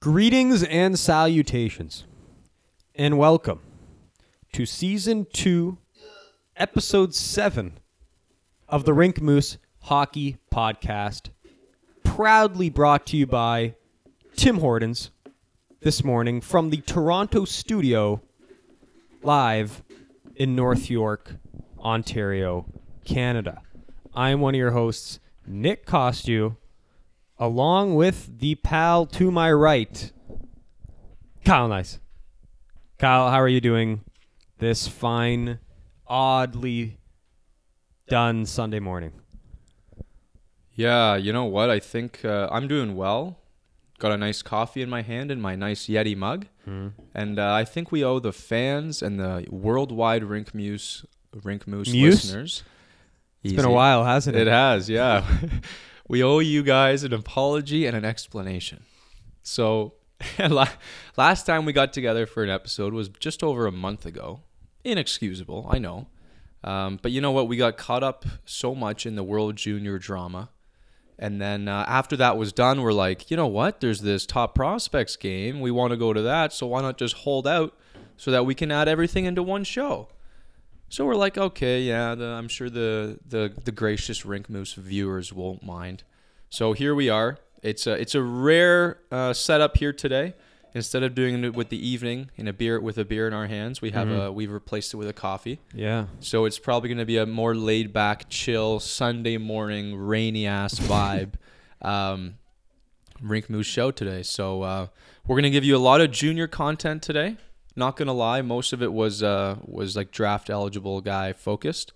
Greetings and salutations, and welcome to season two, episode seven of the Rink Moose Hockey Podcast, proudly brought to you by Tim Hortons this morning from the Toronto studio, live in North York, Ontario, Canada. I am one of your hosts, Nick Costu along with the pal to my right, Kyle Nice. Kyle, how are you doing this fine, oddly done Sunday morning? Yeah, you know what? I think uh, I'm doing well. Got a nice coffee in my hand and my nice Yeti mug. And uh, I think we owe the fans and the worldwide Rink Muse, Rink Moose Muse? listeners. It's been a while, hasn't it? It has, yeah. we owe you guys an apology and an explanation. So, last time we got together for an episode was just over a month ago. Inexcusable, I know. Um, but you know what? We got caught up so much in the World Junior drama. And then uh, after that was done, we're like, you know what? There's this top prospects game. We want to go to that. So why not just hold out so that we can add everything into one show? So we're like, okay, yeah, the, I'm sure the, the the gracious Rink Moose viewers won't mind. So here we are. It's a it's a rare uh, setup here today. Instead of doing it with the evening in a beer with a beer in our hands, we have a we've replaced it with a coffee. Yeah. So it's probably going to be a more laid back, chill Sunday morning, rainy ass vibe. um, Rink Moose show today. So uh, we're going to give you a lot of junior content today. Not to lie, most of it was uh, was like draft eligible guy focused,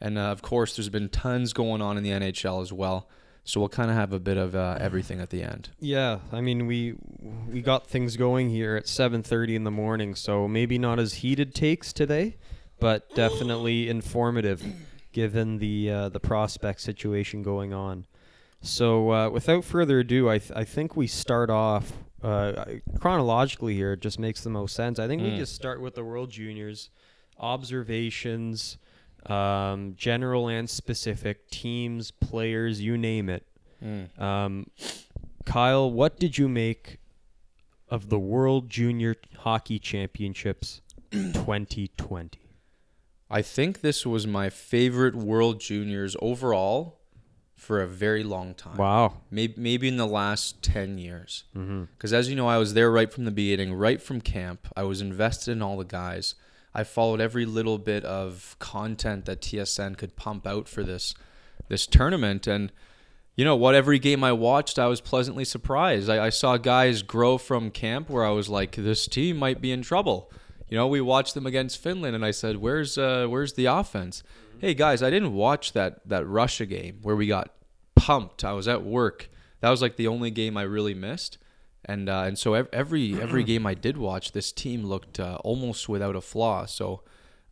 and uh, of course there's been tons going on in the NHL as well. So we'll kind of have a bit of uh, everything at the end. Yeah, I mean we we got things going here at 7:30 in the morning, so maybe not as heated takes today, but definitely informative given the uh, the prospect situation going on. So uh, without further ado, I th- I think we start off uh, chronologically here. It just makes the most sense. I think we Mm. just start with the World Juniors observations, um, general and specific teams, players, you name it. Um, Kyle, what did you make of the World Junior Hockey Championships 2020? I think this was my favorite World Juniors overall for a very long time. Wow. maybe maybe in the last 10 years. Because as you know i was there right from the beginning right from camp. I was invested in all the guys. I followed every little bit of content that tsn could pump out for this this tournament. And you know what every game i watched i was pleasantly surprised. I, I saw guys grow from camp where i was like this team might be in trouble. You know we watched them against finland and i said where's uh where's the offense? Hey guys i didn't watch that that russia game where we got pumped i was at work that was like the only game I really missed, and uh, and so every every game I did watch, this team looked uh, almost without a flaw. So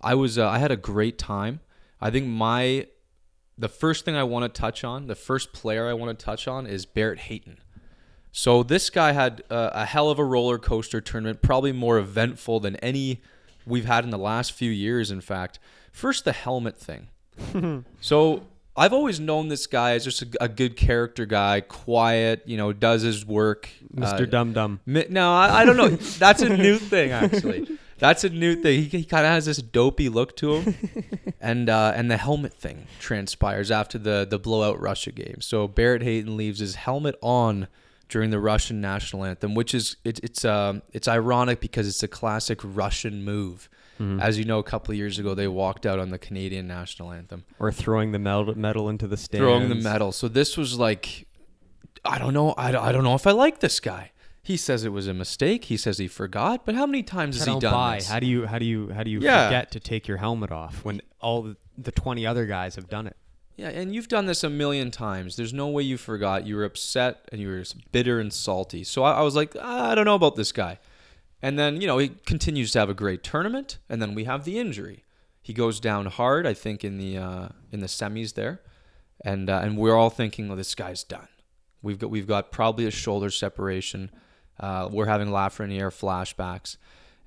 I was uh, I had a great time. I think my the first thing I want to touch on, the first player I want to touch on is Barrett Hayton. So this guy had uh, a hell of a roller coaster tournament, probably more eventful than any we've had in the last few years. In fact, first the helmet thing. so I've always known this guy as just a, a good character guy, quiet, you know, does his work. Mr. Uh, Dum Dum. Mi- No, I, I don't know. That's a new thing, actually. That's a new thing. He, he kind of has this dopey look to him, and uh, and the helmet thing transpires after the the blowout Russia game. So Barrett Hayton leaves his helmet on during the Russian national anthem, which is it, it's um it's ironic because it's a classic Russian move. As you know, a couple of years ago they walked out on the Canadian national anthem Or throwing the medal, into the stands. throwing the medal. So this was like, I don't know. I I don't know if I like this guy. He says it was a mistake. He says he forgot. But how many times has he done buy. this? How do you how do you how do you Yeah. forget to take your helmet off when all the, the 20 other guys have done it? yeah, and you've done this a million times. There's no way you forgot. You were upset and you were bitter and salty. So I, I was like, "Ah, I don't know about this guy. And then you know he continues to have a great tournament, and then we have the injury. He goes down hard, I think, in the uh, in the semis there, and uh, and we're all thinking, oh, this guy's done. We've got we've got probably a shoulder separation. Uh, we're having Lafreniere flashbacks,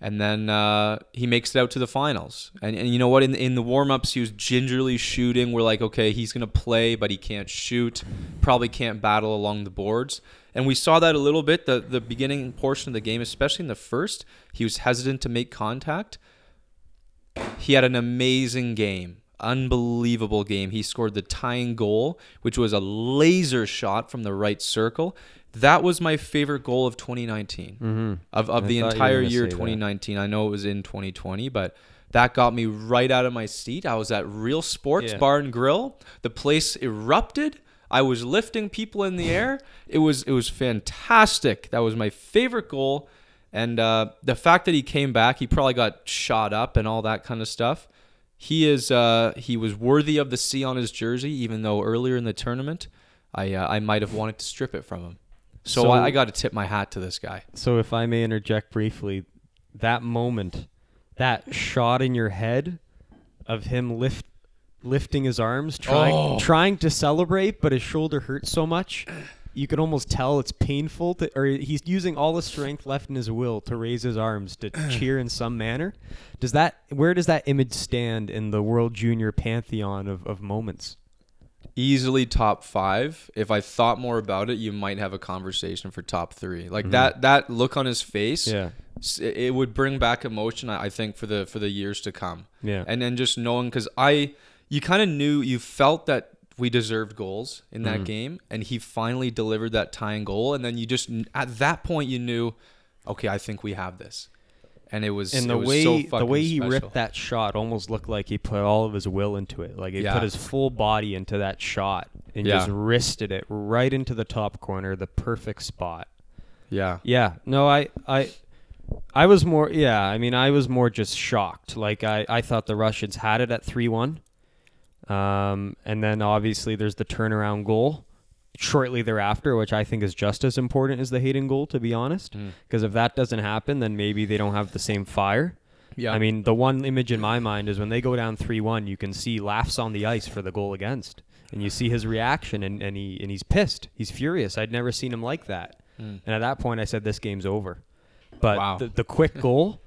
And then uh, he makes it out to the finals. And, and you know what? In, in the warm ups, he was gingerly shooting. We're like, okay, he's to play, but he can't shoot. Probably can't battle along the boards. And we saw that a little bit the, the beginning portion of the game, especially in the first. He was hesitant to make contact. He had an amazing game. Unbelievable game. He scored the tying goal, which was a laser shot from the right circle. That was my favorite goal of 2019. Mm-hmm. Of, of I the thought you were entire year say that. 2019. I know it was in 2020, but that got me right out of my seat. I was at Real Sports Yeah. Bar and Grill. The place erupted. I was lifting people in the air. It was it was fantastic. That was my favorite goal. And uh, the fact that he came back, he probably got shot up and all that kind of stuff. He is uh, he was worthy of the C on his jersey, even though earlier in the tournament, I uh, I might have wanted to strip it from him. So, So- I, I got to tip my hat to this guy. So if I may interject briefly, that moment, that shot in your head of him lift lifting his arms, trying Oh. trying to celebrate, but his shoulder hurts so much, you can almost tell it's painful to, or he's using all the strength left in his will to raise his arms to cheer in some manner. Does that where does that image stand in the World Junior pantheon of, of moments? easily top five. If I thought more about it, you might have a conversation for top three. Like Mhm. that that look on his face, Yeah. it would bring back emotion. I I think for the for the years to come. Yeah. And then just knowing because I, you kind of knew you felt that we deserved goals in that Mhm. game, and he finally delivered that tying goal, and then you just at that point you knew, okay, I think we have this. And it was and the was way so the way he special. ripped that shot almost looked like he put all of his will into it. Like he Yeah. put his full body into that shot and Yeah. just wristed it right into the top corner, the perfect spot. yeah. Yeah. No, I I I was more yeah, I mean I was more just shocked. Like I, I thought the Russians had it at three one. Um and then obviously there's the turnaround goal shortly thereafter, which I think is just as important as the Hayton goal, to be honest. Mm. Because if that doesn't happen, then maybe they don't have the same fire. Yeah. I mean, the one image in my mind is when they go down three one, you can see laughs on the ice for the goal against, and you see his reaction, and, and he and he's pissed, he's furious. I'd never seen him like that, Mm. and at that point, I said this game's over. But Wow. the, the quick goal,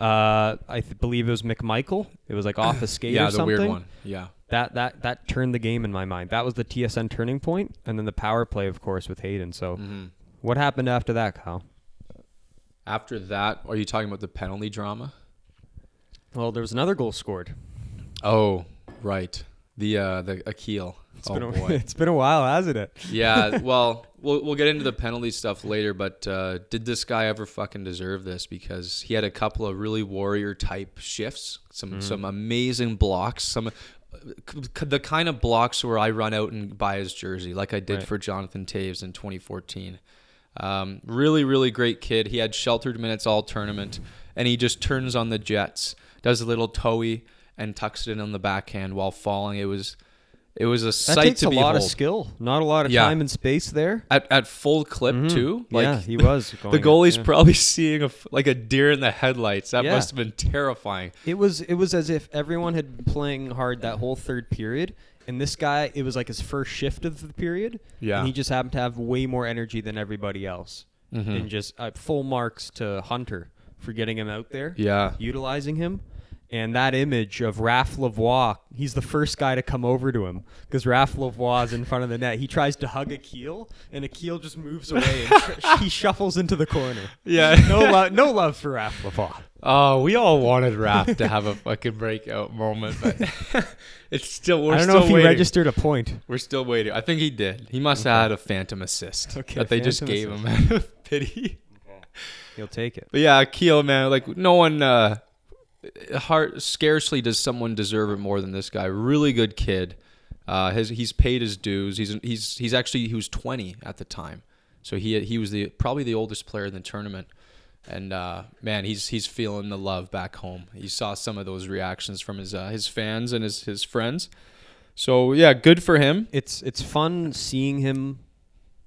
uh, I th- believe it was McMichael. It was like off a skate yeah, or the something. weird one. Yeah. That that that turned the game in my mind. That was the TSN turning point, and then the power play, of course, with Hayton. So, Mhm. what happened after that, Kyle? After that, are you talking about the penalty drama? Well, there was another goal scored. Oh, right. The uh the Akil. It's oh been a, boy. it's been a while, hasn't it? yeah, well, we'll we'll get into the penalty stuff later, but uh, did this guy ever fucking deserve this? Because he had a couple of really warrior type shifts, some Mm-hmm. some amazing blocks, some c- the kind of blocks where I run out and buy his jersey, like I did Right. for Jonathan Toews in 2014. Um, really, really great kid. He had sheltered minutes all tournament, and he just turns on the Jets, does a little toey, and tucks it in on the backhand while falling. It was, it was a That sight takes to a behold. lot of skill, not a lot of Yeah. time and space there. at at full clip Mhm. too. Like yeah, he was. the goalie's yeah. probably seeing a like a deer in the headlights. That Yeah. must have been terrifying. It was. It was as if everyone had been playing hard that whole third period, and this guy, it was like his first shift of the period. Yeah. And he just happened to have way more energy than everybody else, Mhm. and just uh, full marks to Hunter for getting him out there. Yeah. utilizing him. And that image of Raph Lavoie, he's the first guy to come over to him because Raph Lavoie is in front of the net. He tries to hug Akil, and Akil just moves away and sh- he shuffles into the corner. Yeah. No love, no love for Raph Lavoie. Oh, we all wanted Raph to have a fucking breakout moment, but it's still we're I don't still know if he waiting. registered a point. We're still waiting. I think he did. He must have had a phantom assist Okay, that they just gave assist. him out of pity. He'll take it. But yeah, Keel man, like no one uh hard scarcely does someone deserve it more than this guy. Really good kid. Uh has he's paid his dues. He's he's he's actually he was 20 at the time. So he he was the probably the oldest player in the tournament. And uh, man, he's he's feeling the love back home. You saw some of those reactions from his uh, his fans and his his friends. So yeah, good for him. It's it's fun seeing him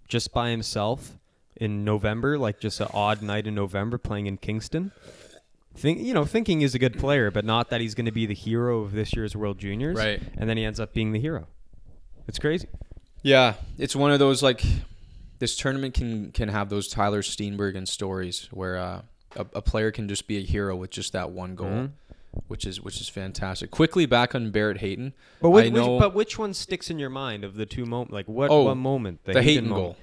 just by himself in November, like just an odd night in November playing in Kingston. Think you know, thinking he's a good player, but not that he's going to be the hero of this year's World Juniors. Right. And then he ends up being the hero. It's crazy. Yeah, it's one of those like this tournament can can have those Tyler Steenbergen stories where uh, a, a player can just be a hero with just that one goal, Mhm. which is which is fantastic. Quickly back on Barrett Hayton. But which, I know which, but which one sticks in your mind of the two moments? Like what Oh, what moment? the Hayton moment? goal.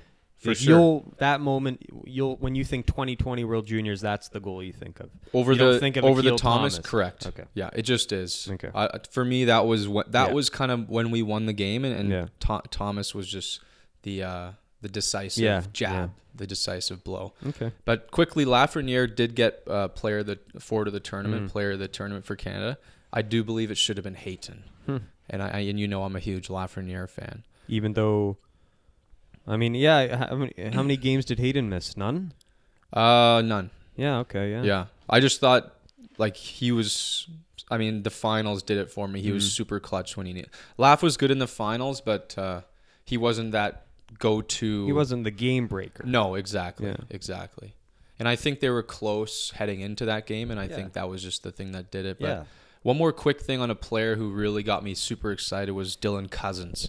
For sure. You'll that moment you'll when you think 2020 World Juniors, that's the goal you think of. over You the think of over the Thomas, Thomas. correct? Okay. Yeah, it just is. Okay. I, for me, that was what that Yeah. was kind of when we won the game, and, and Yeah. Tho- Thomas was just the uh, the decisive Yeah, jab, the decisive blow. Okay. But quickly, Lafreniere did get uh, player the forward of the tournament, Mhm. player of the tournament for Canada. I do believe it should have been Hayton, Hmm. and I and you know I'm a huge Lafreniere fan. Even though, I mean, yeah. How many, how many games did Hayton miss? None. Uh, none. Yeah. Okay. Yeah. Yeah. I just thought like he was. I mean, the finals did it for me. He was Mhm. super clutch when he needed. Laugh was good in the finals, but uh, he wasn't that go-to. He wasn't the game breaker. No, exactly, Yeah. exactly. And I think they were close heading into that game, and I Yeah. think that was just the thing that did it. But Yeah. one more quick thing on a player who really got me super excited was Dylan Cozens.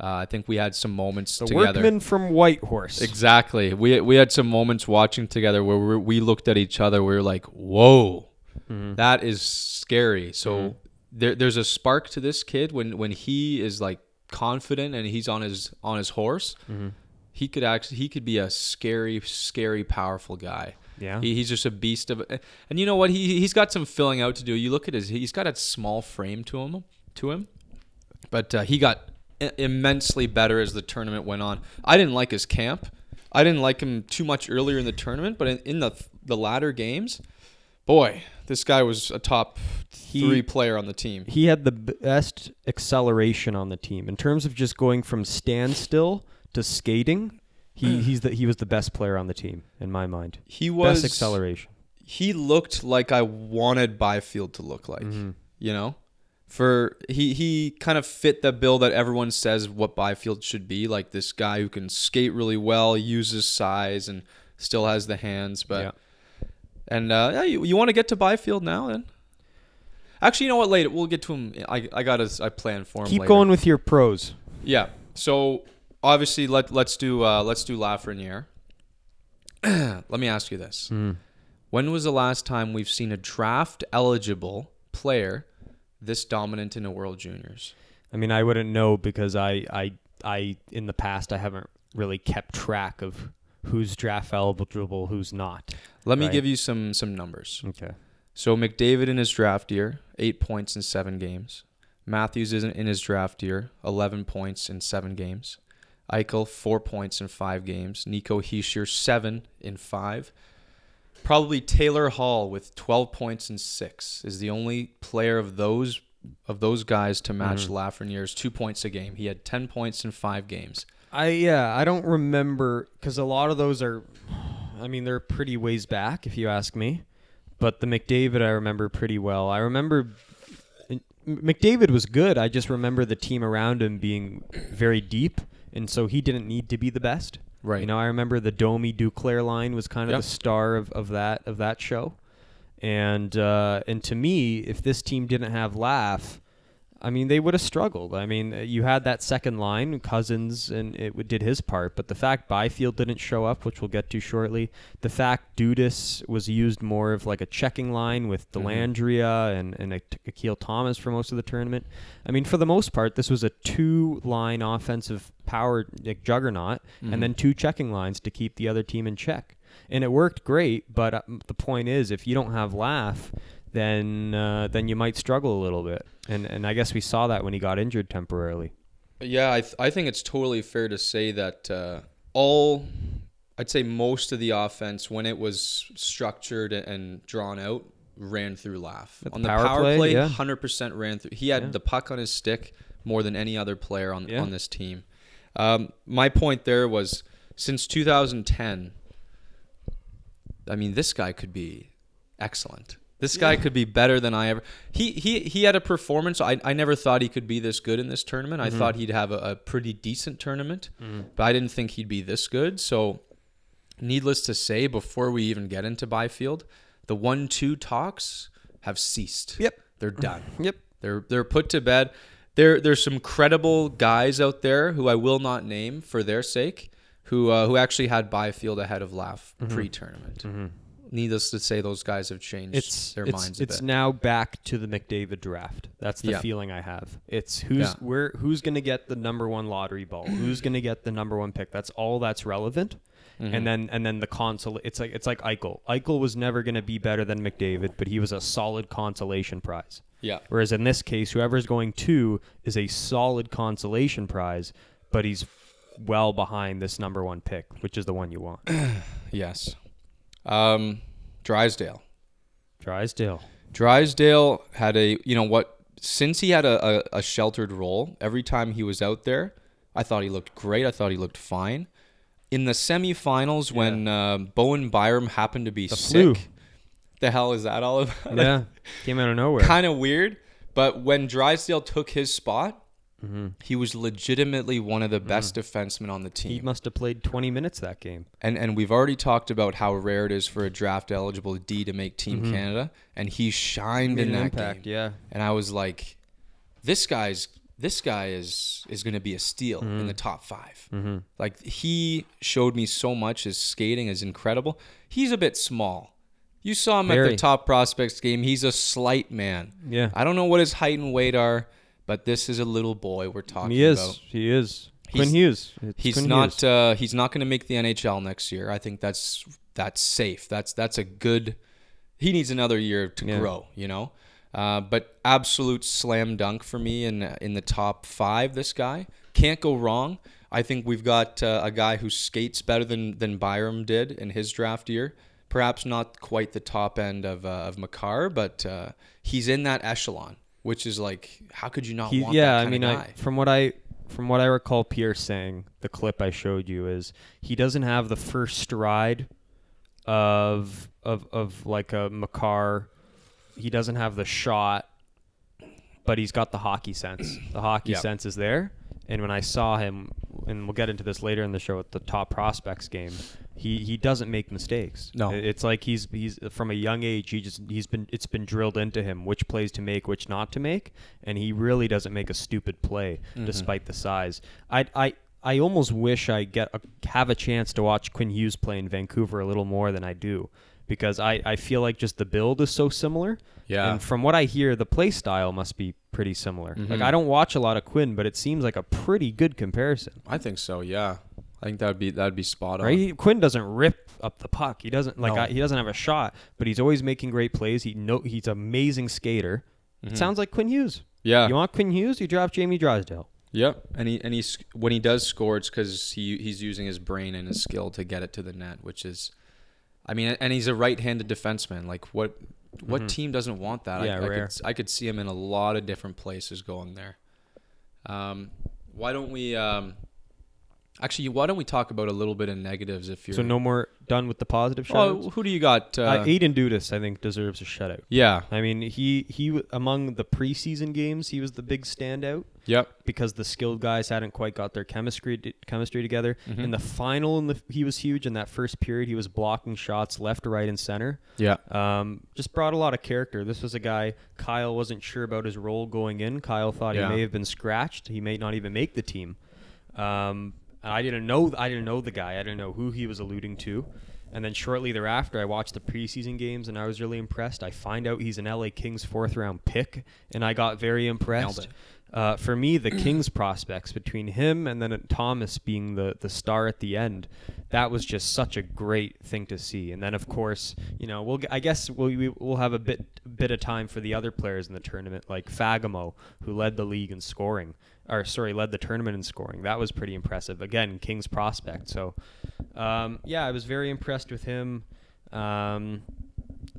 Uh, I think we had some moments The together. workman from Whitehorse. Exactly. We we had some moments watching together where we, we looked at each other. We were like, "Whoa, Mhm. that is scary." So Mhm. there, there's a spark to this kid when when he is like confident and he's on his on his horse. Mhm. He could actually he could be a scary, scary, powerful guy. Yeah. He, he's just a beast of. And you know what? He he's got some filling out to do. You look at his. He's got a small frame to him. To him, but uh, he got immensely better as the tournament went on. I didn't like his camp. I didn't like him too much earlier in the tournament, but in, in the the latter games, boy, this guy was a top He- three player on the team. he had the best acceleration on the team in terms of just going from standstill to skating. He he's the he was the best player on the team in my mind. He was best acceleration. He looked like I wanted Byfield to look like. Mhm. you know for he he kind of fit the bill that everyone says what Byfield should be like this guy who can skate really well uses size and still has the hands but Yeah. and uh yeah, you, you want to get to Byfield now then actually you know what later we'll get to him I, I got a I plan for him Keep later. going with your pros. yeah so obviously let let's do uh let's do Lafreniere let me ask you this when was the last time we've seen a draft eligible player this dominant in a World Juniors? I mean, I wouldn't know because I I I in the past I haven't really kept track of who's draft eligible, who's not. Let me give you some some numbers. Okay. So McDavid in his draft year, eight points in seven games. Matthews isn't in his draft year, eleven points in seven games. Eichel four points in five games. Nico Hischier seven in five. Probably Taylor Hall with twelve points in six is the only player of those of those guys to match Mhm. Lafreniere's two points a game. He had ten points in five games. I yeah, I don't remember because a lot of those are, I mean, they're pretty ways back if you ask me. But the McDavid I remember pretty well. I remember McDavid was good. I just remember the team around him being very deep, and so he didn't need to be the best. Right. You know, I remember the Domi Duclair line was kind of Yeah. the star of, of that of that show. And uh, and to me, if this team didn't have Laugh, I mean, they would have struggled. I mean, uh, you had that second line, Cozens, and it w- did his part. But the fact Byfield didn't show up, which we'll get to shortly, the fact Dudas was used more of like a checking line with Mhm. Dellandrea and, and a- Akil Thomas for most of the tournament. I mean, for the most part, this was a two line offensive power like, juggernaut Mhm. and then two checking lines to keep the other team in check. And it worked great, but uh, the point is, if you don't have Laugh, then uh, then you might struggle a little bit. And and I guess we saw that when he got injured temporarily. Yeah, I, th- I think it's totally fair to say that uh, all, I'd say most of the offense, when it was structured and drawn out, ran through Laugh. On the power power, play, play, yeah. 100% ran through. He had Yeah. the puck on his stick more than any other player on, Yeah. on this team. Um, my point there was since 2010, I mean, this guy could be excellent. This guy could be better than I ever. He he he had a performance. I, I never thought he could be this good in this tournament. I mm-hmm. thought he'd have a, a pretty decent tournament, mm-hmm. but I didn't think he'd be this good. So, needless to say, before we even get into Byfield, the one-two talks have ceased. Yep. they're done. Yep. They're they're put to bed. There there's some credible guys out there who I will not name for their sake, who uh, who actually had Byfield ahead of Laugh mm-hmm. pre-tournament. Needless to say, those guys have changed it's their it's, minds a it's bit. now back to the McDavid draft. That's the Yeah. feeling I have. It's who's Yeah. where who's going to get the number one lottery ball, who's going to get the number one pick. That's all that's relevant. Mhm. And then and then the console. It's like it's like Eichel. Eichel was never going to be better than McDavid, but he was a solid consolation prize. yeah, Whereas in this case, whoever's going two is a solid consolation prize, but he's well behind this number one pick, which is the one you want. yes. Um, Drysdale. Drysdale. Drysdale had a, you know what, since he had a, a, a sheltered role, every time he was out there, I thought he looked great. I thought he looked fine. In the semifinals, when uh, Bowen Byram happened to be The sick, flu. the hell is that all about? Yeah, came out of nowhere. kind of weird. But when Drysdale took his spot, Mhm. he was legitimately one of the best defensemen on the team. He must have played 20 minutes that game. And and we've already talked about how rare it is for a draft eligible D to make Team Canada, and he shined in that impact, game. yeah. And I was like, this guy's this guy is is going to be a steal in the top 5 Mhm. Like he showed me so much. His skating is incredible. He's a bit small. You saw him at the top prospects game. He's a slight man. Yeah. I don't know what his height and weight are, but this is a little boy we're talking He is. about. He is. Quinn He's- Hughes. It's He's Quinn not. Hughes. Uh, he's not going to make the NHL next year. I think that's that's safe. That's that's a good. He needs another year to Yeah. grow. You know, uh, but absolute slam dunk for me in in the top five. This guy can't go wrong. I think we've got uh, a guy who skates better than than Byram did in his draft year. Perhaps not quite the top end of uh, of Makar, but uh, he's in that echelon, which is like, how could you not He- want yeah, I mean, I, from what I from what I recall Pierce saying, the clip I showed you is he doesn't have the first stride of of of like a Makar. He doesn't have the shot, but he's got the hockey sense. The hockey Yeah. sense is there. And when I saw him, and we'll get into this later in the show at the top prospects game, he, he doesn't make mistakes. No. It's like he's he's from a young age. He just he's been it's been drilled into him which plays to make, which not to make, and he really doesn't make a stupid play despite the size. I I. I almost wish I get a, have a chance to watch Quinn Hughes play in Vancouver a little more than I do, because I, I feel like just the build is so similar. Yeah. And from what I hear, the play style must be pretty similar. Like Mhm. I don't watch a lot of Quinn, but it seems like a pretty good comparison. I think so. Yeah, I think that'd be that'd be spot on. Right? He, Quinn doesn't rip up the puck. He doesn't like No. I, he doesn't have a shot, but he's always making great plays. He know he's an amazing skater. It sounds like Quinn Hughes. Mm-hmm. Yeah. You want Quinn Hughes? You draft Jamie Drysdale. Yep. And he and he's when he does score, it's because he he's using his brain and his skill to get it to the net, which is, I mean, and he's a right-handed defenseman. Like what what team doesn't want that? Mm-hmm. Yeah, I, I rare. could I could see him in a lot of different places going there. Um, why don't we? Um, actually, why don't we talk about a little bit of negatives if you're? So no more done with the positive Oh, shots. who do you got? Uh, uh, Aidan Dudas, I think, deserves a shutout. yeah. I mean, he he among the preseason games, he was the big standout. Yep. because the skilled guys hadn't quite got their chemistry chemistry together. Mm-hmm. In the final, in the, he was huge. In that first period, he was blocking shots left, right, and center. Yeah. Um, just brought a lot of character. This was a guy Kyle wasn't sure about his role going in. Kyle thought Yeah. he may have been scratched. He may not even make the team. Um, I didn't know. I didn't know the guy. I didn't know who he was alluding to. And then shortly thereafter, I watched the preseason games and I was really impressed. I find out he's an LA Kings fourth round pick, and I got very impressed. Uh, for me, the Kings prospects between him and then Thomas being the the star at the end, that was just such a great thing to see. And then of course, you know, we'll I guess we'll we- we'll have a bit bit of time for the other players in the tournament, like Fagemo, who led the league in scoring, or sorry, led the tournament in scoring. That was pretty impressive. Again, Kings prospect. So, um, yeah, I was very impressed with him. Um,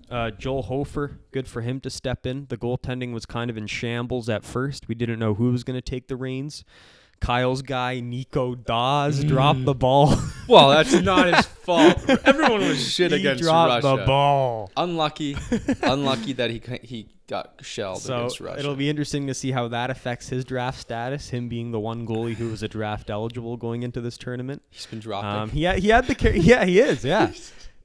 uh, Joel Hofer, good for him to step in. The goaltending was kind of in shambles at first. We didn't know who was going to take the reins. Kyle's guy, Nico Daws, dropped the ball. Well, that's not his fault. Everyone was shit against Russ. he against dropped Russia. the ball. Unlucky, unlucky that he he got shelled So against Russia. it'll be interesting to see how that affects his draft status. Him being the one goalie who was a draft eligible going into this tournament. He's been dropping. Um, he had, he had the car- yeah he is yeah,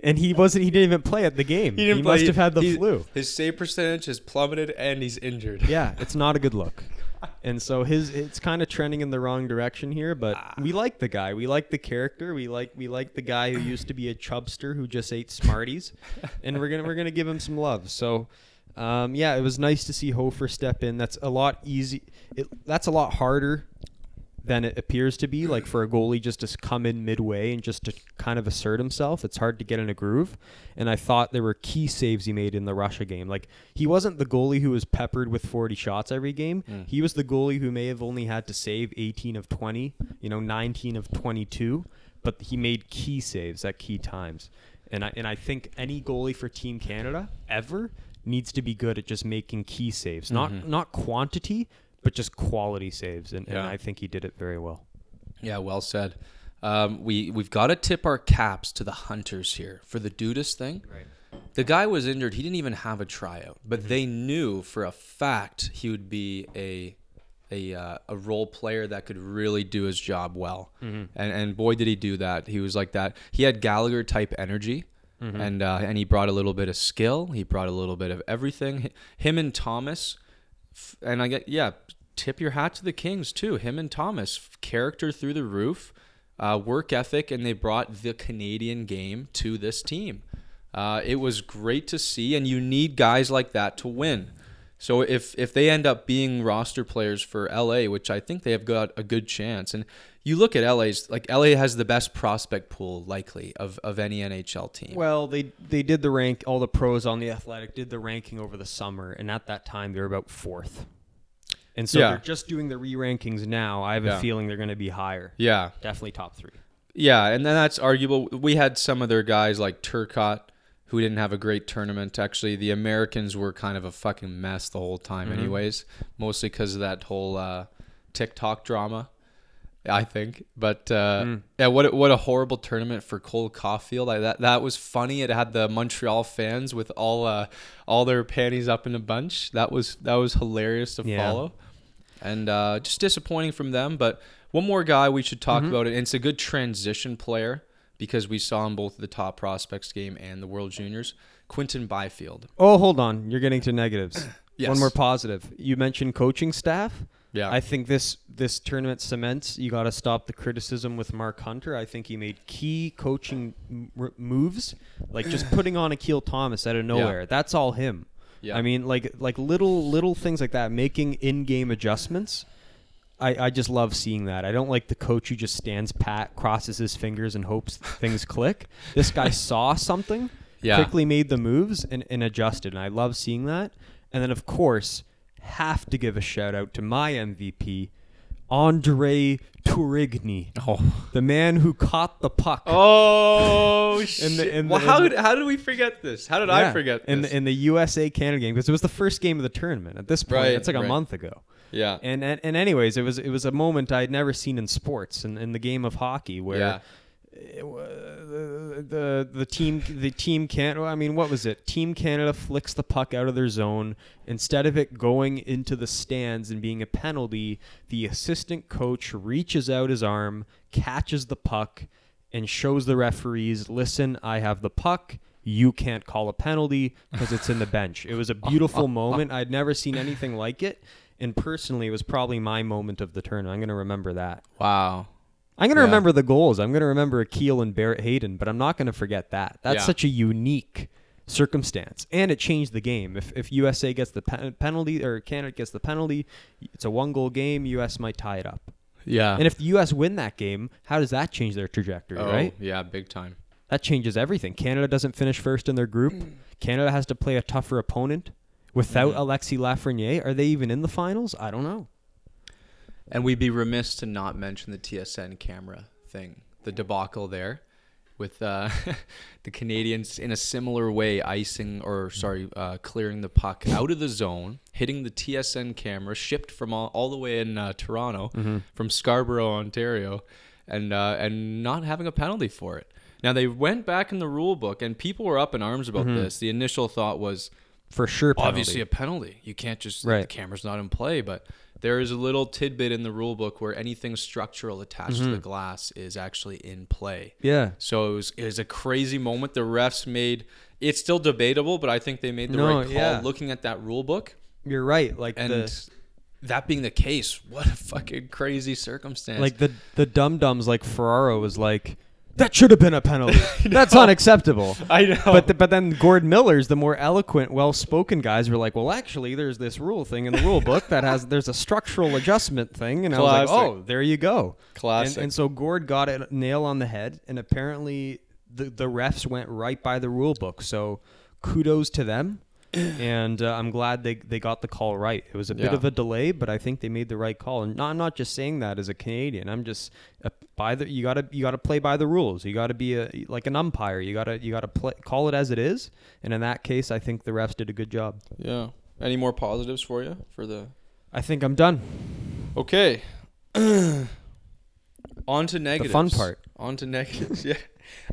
and he wasn't he didn't even play at the game. He, must have had the he- flu. His save percentage has plummeted and he's injured. Yeah, it's not a good look. and so his it's kind of trending in the wrong direction here. But we like the guy. We like the character. We like we like the guy who used to be a chubster who just ate Smarties, and we're gonna we're gonna give him some love. So. Um, yeah, it was nice to see Hofer step in. That's a lot easy. It, that's a lot harder than it appears to be. Like for a goalie just to come in midway and just to kind of assert himself, it's hard to get in a groove. And I thought there were key saves he made in the Russia game. Like he wasn't the goalie who was peppered with 40 shots every game. Mm. He was the goalie who may have only had to save 18 of 20, you know, 19 of 22, but he made key saves at key times. And I and I think any goalie for Team Canada ever needs to be good at just making key saves, not Mhm. not quantity, but just quality saves. And, and I think he did it very well. Yeah, well said. Um, we we've got to tip our caps to the hunters here for the Dudas thing. Right. The guy was injured. He didn't even have a tryout, but they knew for a fact he would be a a uh, a role player that could really do his job well. And and boy did he do that. He was like that. He had Gallagher type energy. And uh, and he brought a little bit of skill. He brought a little bit of everything. Him and Thomas, and I get yeah. Tip your hat to the Kings too. Him and Thomas, character through the roof, uh, work ethic, and they brought the Canadian game to this team. Uh, it was great to see, and you need guys like that to win. So if if they end up being roster players for LA, which I think they have got a good chance, and you look at LA's like LA has the best prospect pool likely of, of any NHL team. Well, they they did the rank. All the pros on the Athletic did the ranking over the summer, and at that time they were about fourth. And so Yeah. they're just doing the re-rankings now. I have a Yeah. feeling they're going to be higher. yeah, Definitely top three. Yeah, and then that's arguable. We had some of their guys like Turcotte who didn't have a great tournament. Actually, the Americans were kind of a fucking mess the whole time, Mm-hmm. anyways, mostly because of that whole uh, TikTok drama. I think, but uh, Mm. yeah, what a- what a horrible tournament for Cole Caufield. I, that that was funny. It had the Montreal fans with all uh, all their panties up in a bunch. That was that was hilarious to Yeah. follow, and uh, just disappointing from them. But one more guy we should talk Mhm. about it. And it's a good transition player because we saw him both the top prospects game and the World Juniors. Quinton Byfield. Oh, hold on. You're getting to negatives. Yes. One more positive. You mentioned coaching staff. Yeah. I think this this tournament cements you got to stop the criticism with Mark Hunter. I think he made key coaching m- moves, like just putting on Akil Thomas out of nowhere. That's all him. Yeah. I mean, like like little little things like that, making in-game adjustments. I, I just love seeing that. I don't like the coach who just stands pat, crosses his fingers, and hopes things click. This guy saw something, Yeah. quickly made the moves, and, and adjusted. And I love seeing that. And then, of course, have to give a shout out to my MVP, Andre Tourigny, oh. the man who caught the puck. Oh In shit! the- in well, the- how did how did we forget this? How did I forget this? in the, in the USA Canada game because it was the first game of the tournament. At this point, Right, it's like a month ago. yeah. And, and and anyways, it was it was a moment I'd never seen in sports and in, the game of hockey where Yeah. it the, the team the team can I mean what was it? Team Canada flicks the puck out of their zone instead of it going into the stands and being a penalty. The assistant coach reaches out his arm, catches the puck, and shows the referees, "Listen, I have the puck." You can't call a penalty because it's in the bench. It was a beautiful moment. I'd never seen anything like it. And personally, it was probably my moment of the tournament. I'm going to remember that. Wow. I'm going to Yeah. remember the goals. I'm going to remember Akil and Barrett Hayton, but I'm not going to forget that. That's Yeah. such a unique circumstance, and it changed the game. If if USA gets the pen- penalty or Canada gets the penalty, it's a one goal game. US might tie it up. Yeah. And if the US win that game, how does that change their trajectory? oh, Right? Yeah, big time. That changes everything. Canada doesn't finish first in their group. Canada has to play a tougher opponent. Without Mhm. Alexis Lafreniere, are they even in the finals? I don't know. And we'd be remiss to not mention the TSN camera thing, the debacle there, with uh, the Canadians in a similar way icing or sorry, uh, clearing the puck out of the zone, hitting the TSN camera, shipped from all, all the way in uh, Toronto, from Scarborough, Ontario, and uh, and not having a penalty for it. Now they went back in the rule book, and people were up in arms about this. The initial thought was For sure, penalty. obviously a penalty. You can't just the camera's not in play, but there is a little tidbit in the rule book where anything structural attached Mm-hmm. to the glass is actually in play. yeah. So it was it was a crazy moment. The refs made it's still debatable, but I think they made the No, right call yeah. looking at that rule book. You're right. Like And the that being the case, what a fucking crazy circumstance. Like the the dum dums, like Ferraro was like, that should have been a penalty. That's unacceptable. I know. But the, but then Gord Miller's the more eloquent, well-spoken guys were like, well, actually, there's this rule thing in the rule book that has there's a structural adjustment thing, and I was like, oh, there you go. Classic. And, and so Gord got it nail on the head, and apparently the the refs went right by the rule book. So kudos to them. And uh, I'm glad they, they got the call right. It was a bit Yeah. of a delay, but I think they made the right call. And not, I'm not just saying that as a Canadian. I'm just uh, by the you gotta you gotta play by the rules. You gotta be a like an umpire. You gotta you gotta play call it as it is. And in that case, I think the refs did a good job. yeah. Any more positives for you for the I think I'm done. Okay. On to negatives. The fun part. On to negatives. yeah.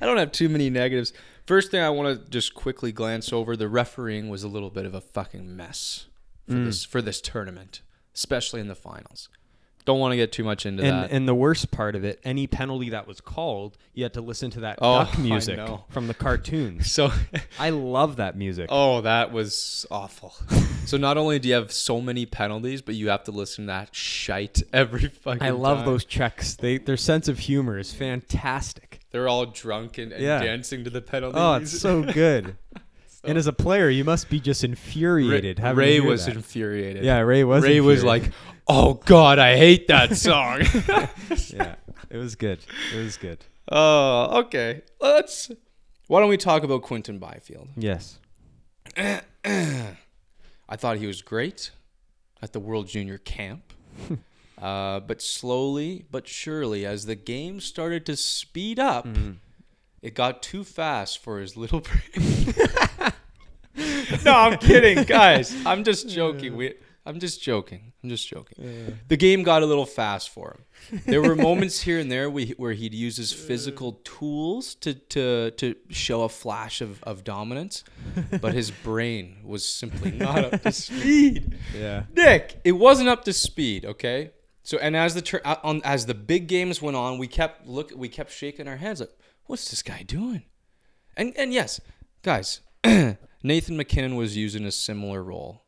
I don't have too many negatives. First thing I want to just quickly glance over the refereeing was a little bit of a fucking mess for Mm. this for this tournament, especially in the finals. Don't want to get too much into And that. and the worst part of it, any penalty that was called, you had to listen to that Oh, duck music from the cartoons. so I love that music. Oh, that was awful. so not only do you have so many penalties, but you have to listen to that shite every fucking I love time. those checks. They their sense of humor is fantastic. They're all drunk and, and Yeah. dancing to the penalty. Oh, it's so good. and as a player, you must be just infuriated. Ray, having to Ray hear was that. infuriated. Yeah, Ray was. Ray was infuriated. like, "Oh God, I hate that song." yeah, it was good. It was good. Oh, okay. Let's. Why don't we talk about Quinton Byfield? Yes. I thought he was great at the World Junior Camp. Uh, but slowly but surely, as the game started to speed up, it got too fast for his little brain. no, I'm kidding, guys. I'm just joking. We, I'm just joking. I'm just joking. The game got a little fast for him. There were moments here and there we, where he'd use his physical tools to, to, to show a flash of, of dominance, but his brain was simply not up to speed. Yeah. Nick, it wasn't up to speed. Okay, so and as the tur- uh, on as the big games went on, we kept look we kept shaking our heads like, what's this guy doing? And and yes, guys, Nathan MacKinnon was using a similar role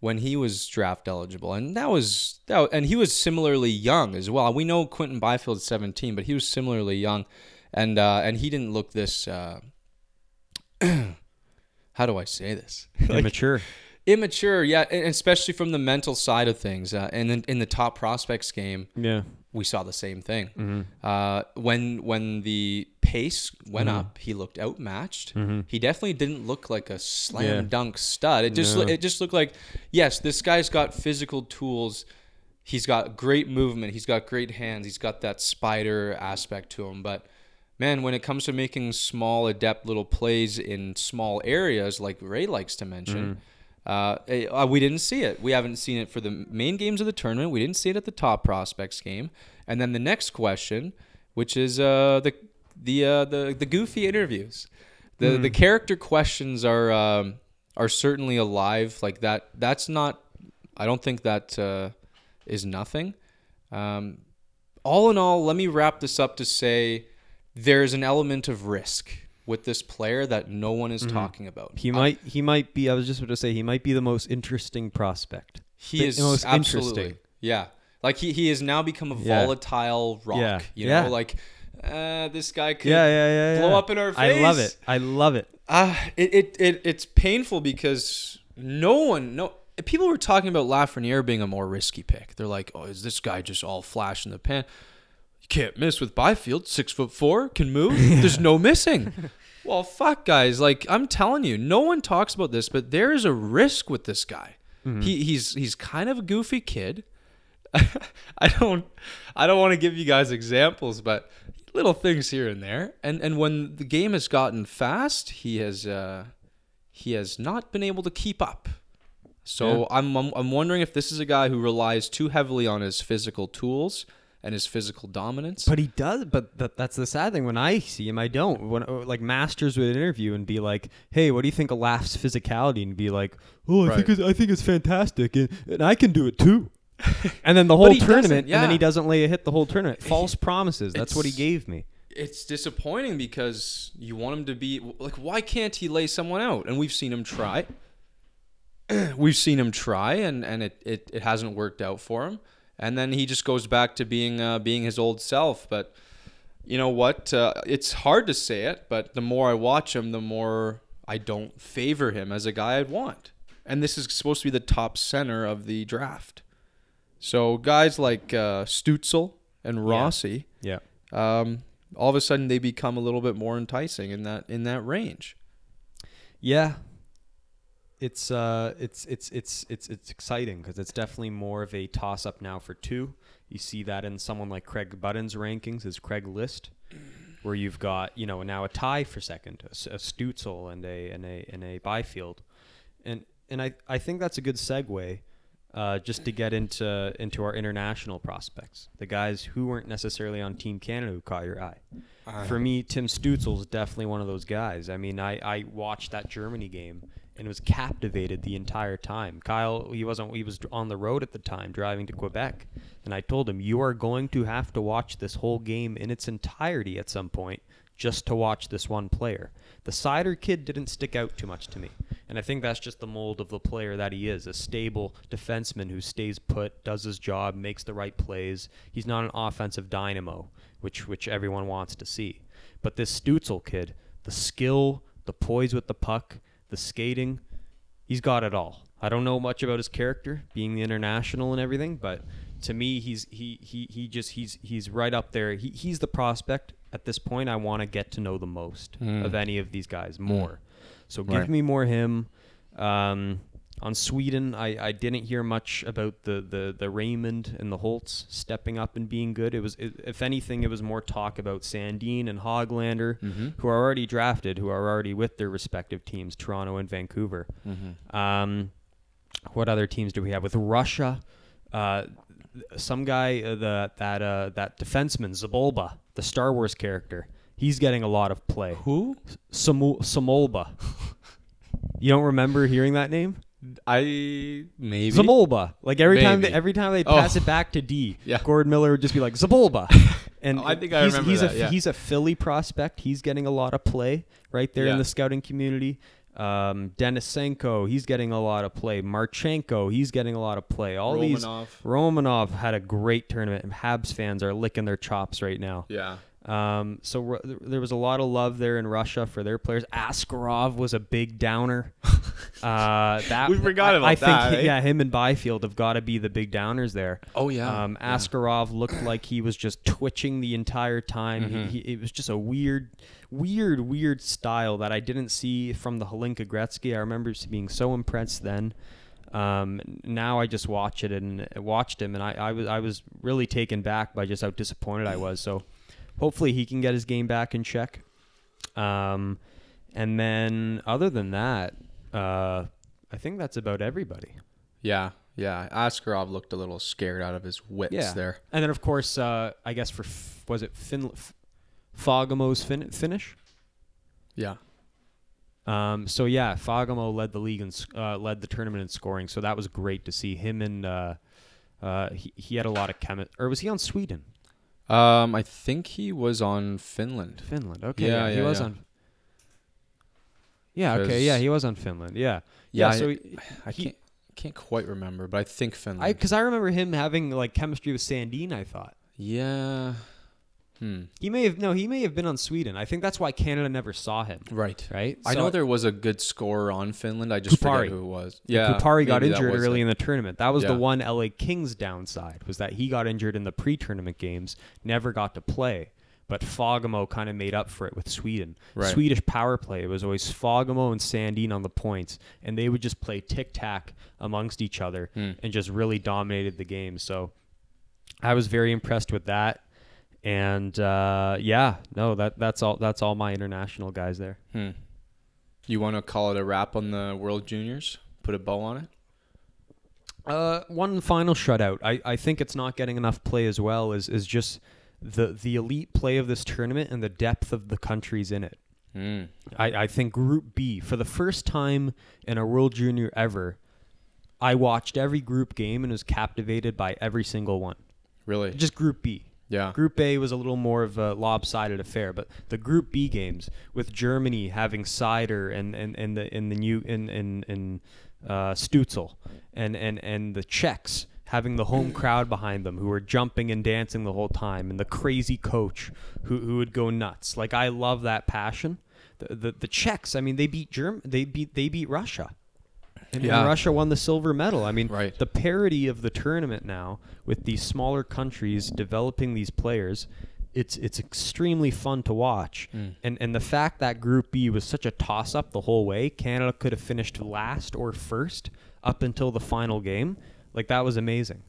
when he was draft eligible, and that was that, and he was similarly young as well. We know Quinton Byfield's seventeen, but he was similarly young, and uh, and he didn't look this. Uh, how do I say this? Like, Immature. Immature, yeah, and especially from the mental side of things. Uh, and then in the top prospects game, Yeah. we saw the same thing. Mm-hmm. Uh, when when the pace went up, he looked outmatched. He definitely didn't look like a slam Mm-hmm. Yeah. dunk stud. It just No. it just looked like yes, this guy's got physical tools. He's got great movement. He's got great hands. He's got that spider aspect to him. But man, when it comes to making small, adept little plays in small areas, like Ray likes to mention, uh, eh, uh, we didn't see it. We haven't seen it for the main games of the tournament. We didn't see it at the top prospects game. And then the next question, which is uh, the the uh, the the goofy interviews, the the character questions are um, are certainly alive. Like that. That's not. I don't think that uh, is nothing. Um, all in all, let me wrap this up to say there's an element of risk with this player that no one is talking about. He might. He might be. I was just about to say he might be the most interesting prospect. He the is most absolutely interesting. yeah. Like he, he has now become a Yeah. volatile rock. Yeah. You Yeah. know, like uh, this guy could Yeah, yeah, yeah, blow yeah. up in our face. I love it. I love it. Uh, it, it, it it's painful because no one no people were talking about Lafreniere being a more risky pick. They're like, oh, is this guy just all flash in the pan? Can't miss with Byfield, six foot four, can move. There's no missing. well, fuck, guys. Like I'm telling you, no one talks about this, but there is a risk with this guy. He he's he's kind of a goofy kid. I don't I don't want to give you guys examples, but little things here and there. And and when the game has gotten fast, he has uh, he has not been able to keep up. So Yeah. I'm, I'm I'm wondering if this is a guy who relies too heavily on his physical tools and his physical dominance. But he does. But that, that's the sad thing. When I see him, I don't. When uh, like Masters would interview and be like, "Hey, what do you think of Laugh's physicality?" And be like, "Oh, I think it's, I think it's fantastic, and, and I can do it too." and then the whole tournament, and then he doesn't lay a hit the whole tournament. False promises. That's what he gave me. it's disappointing because you want him to be like why can't he lay someone out and we've seen him try we've seen him try and and it, it, it hasn't worked out for him and then he just goes back to being uh, being his old self. But you know what uh, it's hard to say it but the more i watch him the more i don't favor him as a guy i'd want. And this is supposed to be the top center of the draft. So guys like uh, Stützle and rossi Yeah. um, all of a sudden they become a little bit more enticing in that in that range. Yeah. It's uh it's it's it's it's it's exciting because it's definitely more of a toss up now for two. You see that in someone like Craig Button's rankings, his Craig list, where you've got you know now a tie for second, a Stützle and a and a and a Byfield, and and I I think that's a good segue. Uh, just to get into into our international prospects, the guys who weren't necessarily on Team Canada who caught your eye. For me, Tim Stützle is definitely one of those guys. I mean, I, I watched that Germany game and was captivated the entire time. Kyle, he wasn't he was on the road at the time driving to Quebec, and I told him you are going to have to watch this whole game in its entirety at some point just to watch this one player. The Seider kid didn't stick out too much to me. And I think that's just the mold of the player that he is a stable defenseman who stays put, does his job, makes the right plays. He's not an offensive dynamo, which, which everyone wants to see. But this Stützle kid, the skill, the poise with the puck, the skating, he's got it all. I don't know much about his character, being the international and everything, but to me, he's he he he just he's he's right up there. He he's the prospect at this point. I want to get to know the most of any of these guys more. So give Right. me more him. Um, on Sweden, I, I didn't hear much about the, the, the Raymond and the Holtz stepping up and being good. It was, it, if anything, it was more talk about Sandin and Hoglander, who are already drafted, who are already with their respective teams, Toronto and Vancouver. Um, what other teams do we have with Russia? Uh, some guy uh, the that uh, that defenseman Zabolba, the Star Wars character, he's getting a lot of play. who Samolba. you don't remember hearing that name? I maybe Zabolba. Like every time they, every time they Oh. pass it back to D, Yeah. Gordon Miller would just be like Zabolba. And Oh, I think I he's, remember he's that, a yeah. he's a Philly prospect. He's getting a lot of play right there in Yeah. the scouting community. Um, Denisenko, he's getting a lot of play. Marchenko, he's getting a lot of play. All these Romanov. Romanov had a great tournament, and Habs fans are licking their chops right now. yeah Um, so Ru- there was a lot of love there in Russia for their players. Askarov was a big downer. Uh, that We forgot I- about I think that, he- eh? yeah, him and Byfield have got to be the big downers there. Oh, yeah, Um, yeah. Askarov looked like he was just twitching the entire time. Mm-hmm. He, he, it was just a weird, weird, weird style that I didn't see from the Hlinka Gretzky. I remember being so impressed then. Um, now I just watch it and watched him, and I, I was I was really taken back by just how disappointed I was. So hopefully he can get his game back in check. Um, and then other than that, uh, I think that's about everybody. Yeah, yeah. Askarov looked a little scared out of his wits there. And then of course, uh, I guess for f- was it fin- F- Fagemo's fin- finish? Yeah. Um, so yeah, Fagemo led the league and uh, led the tournament in scoring. So that was great to see him and uh, uh, he, he had a lot of chemi- or was he on Sweden? Um, I think he was on Finland. Finland. Okay, Yeah, yeah, he was yeah. on. Yeah. Okay. Yeah, he was on Finland. Yeah. Yeah, Yeah. so I- he- I can't can't quite remember, but I think Finland. I because I remember him having like chemistry with Sandin. I thought yeah. Hmm. he may have no, he may have been on Sweden. I think that's why Canada never saw him. Right. Right. I So- know there was a good scorer on Finland. I just Kupari. forget who it was. Yeah. Kupari got injured early it. in the tournament. That was the one LA Kings downside was that he got injured in the pre-tournament games, never got to play. But Fagemo kind of made up for it with Sweden. Right. Swedish power play it was always Fagemo and Sandin on the points, and they would just play tic tac amongst each other Hmm. and just really dominated the game. So I was very impressed with that. And uh, yeah, no, that that's all. That's all my international guys there. Hmm. You want to call it a wrap on the World Juniors? Put a bow on it. Uh, one final shutout. I, I think it's not getting enough play as well. Is is just the the elite play of this tournament and the depth of the countries in it. Hmm. I, I think Group B for the first time in a World Junior ever, I watched every group game and was captivated by every single one. Really? Just Group B. Yeah. Group A was a little more of a lopsided affair, but the Group B games with Germany having Seider and and and the in the new in in in uh, Stützle and and and the Czechs having the home crowd behind them who were jumping and dancing the whole time and the crazy coach who who would go nuts. Like I love that passion. The the, the Czechs, I mean, they beat Germ they beat they beat Russia. And Yeah. Russia won the silver medal. I mean, Right. the parity of the tournament now with these smaller countries developing these players, it's it's extremely fun to watch. Mm. And and the fact that Group B was such a toss up the whole way, Canada could have finished last or first up until the final game. Like that was amazing.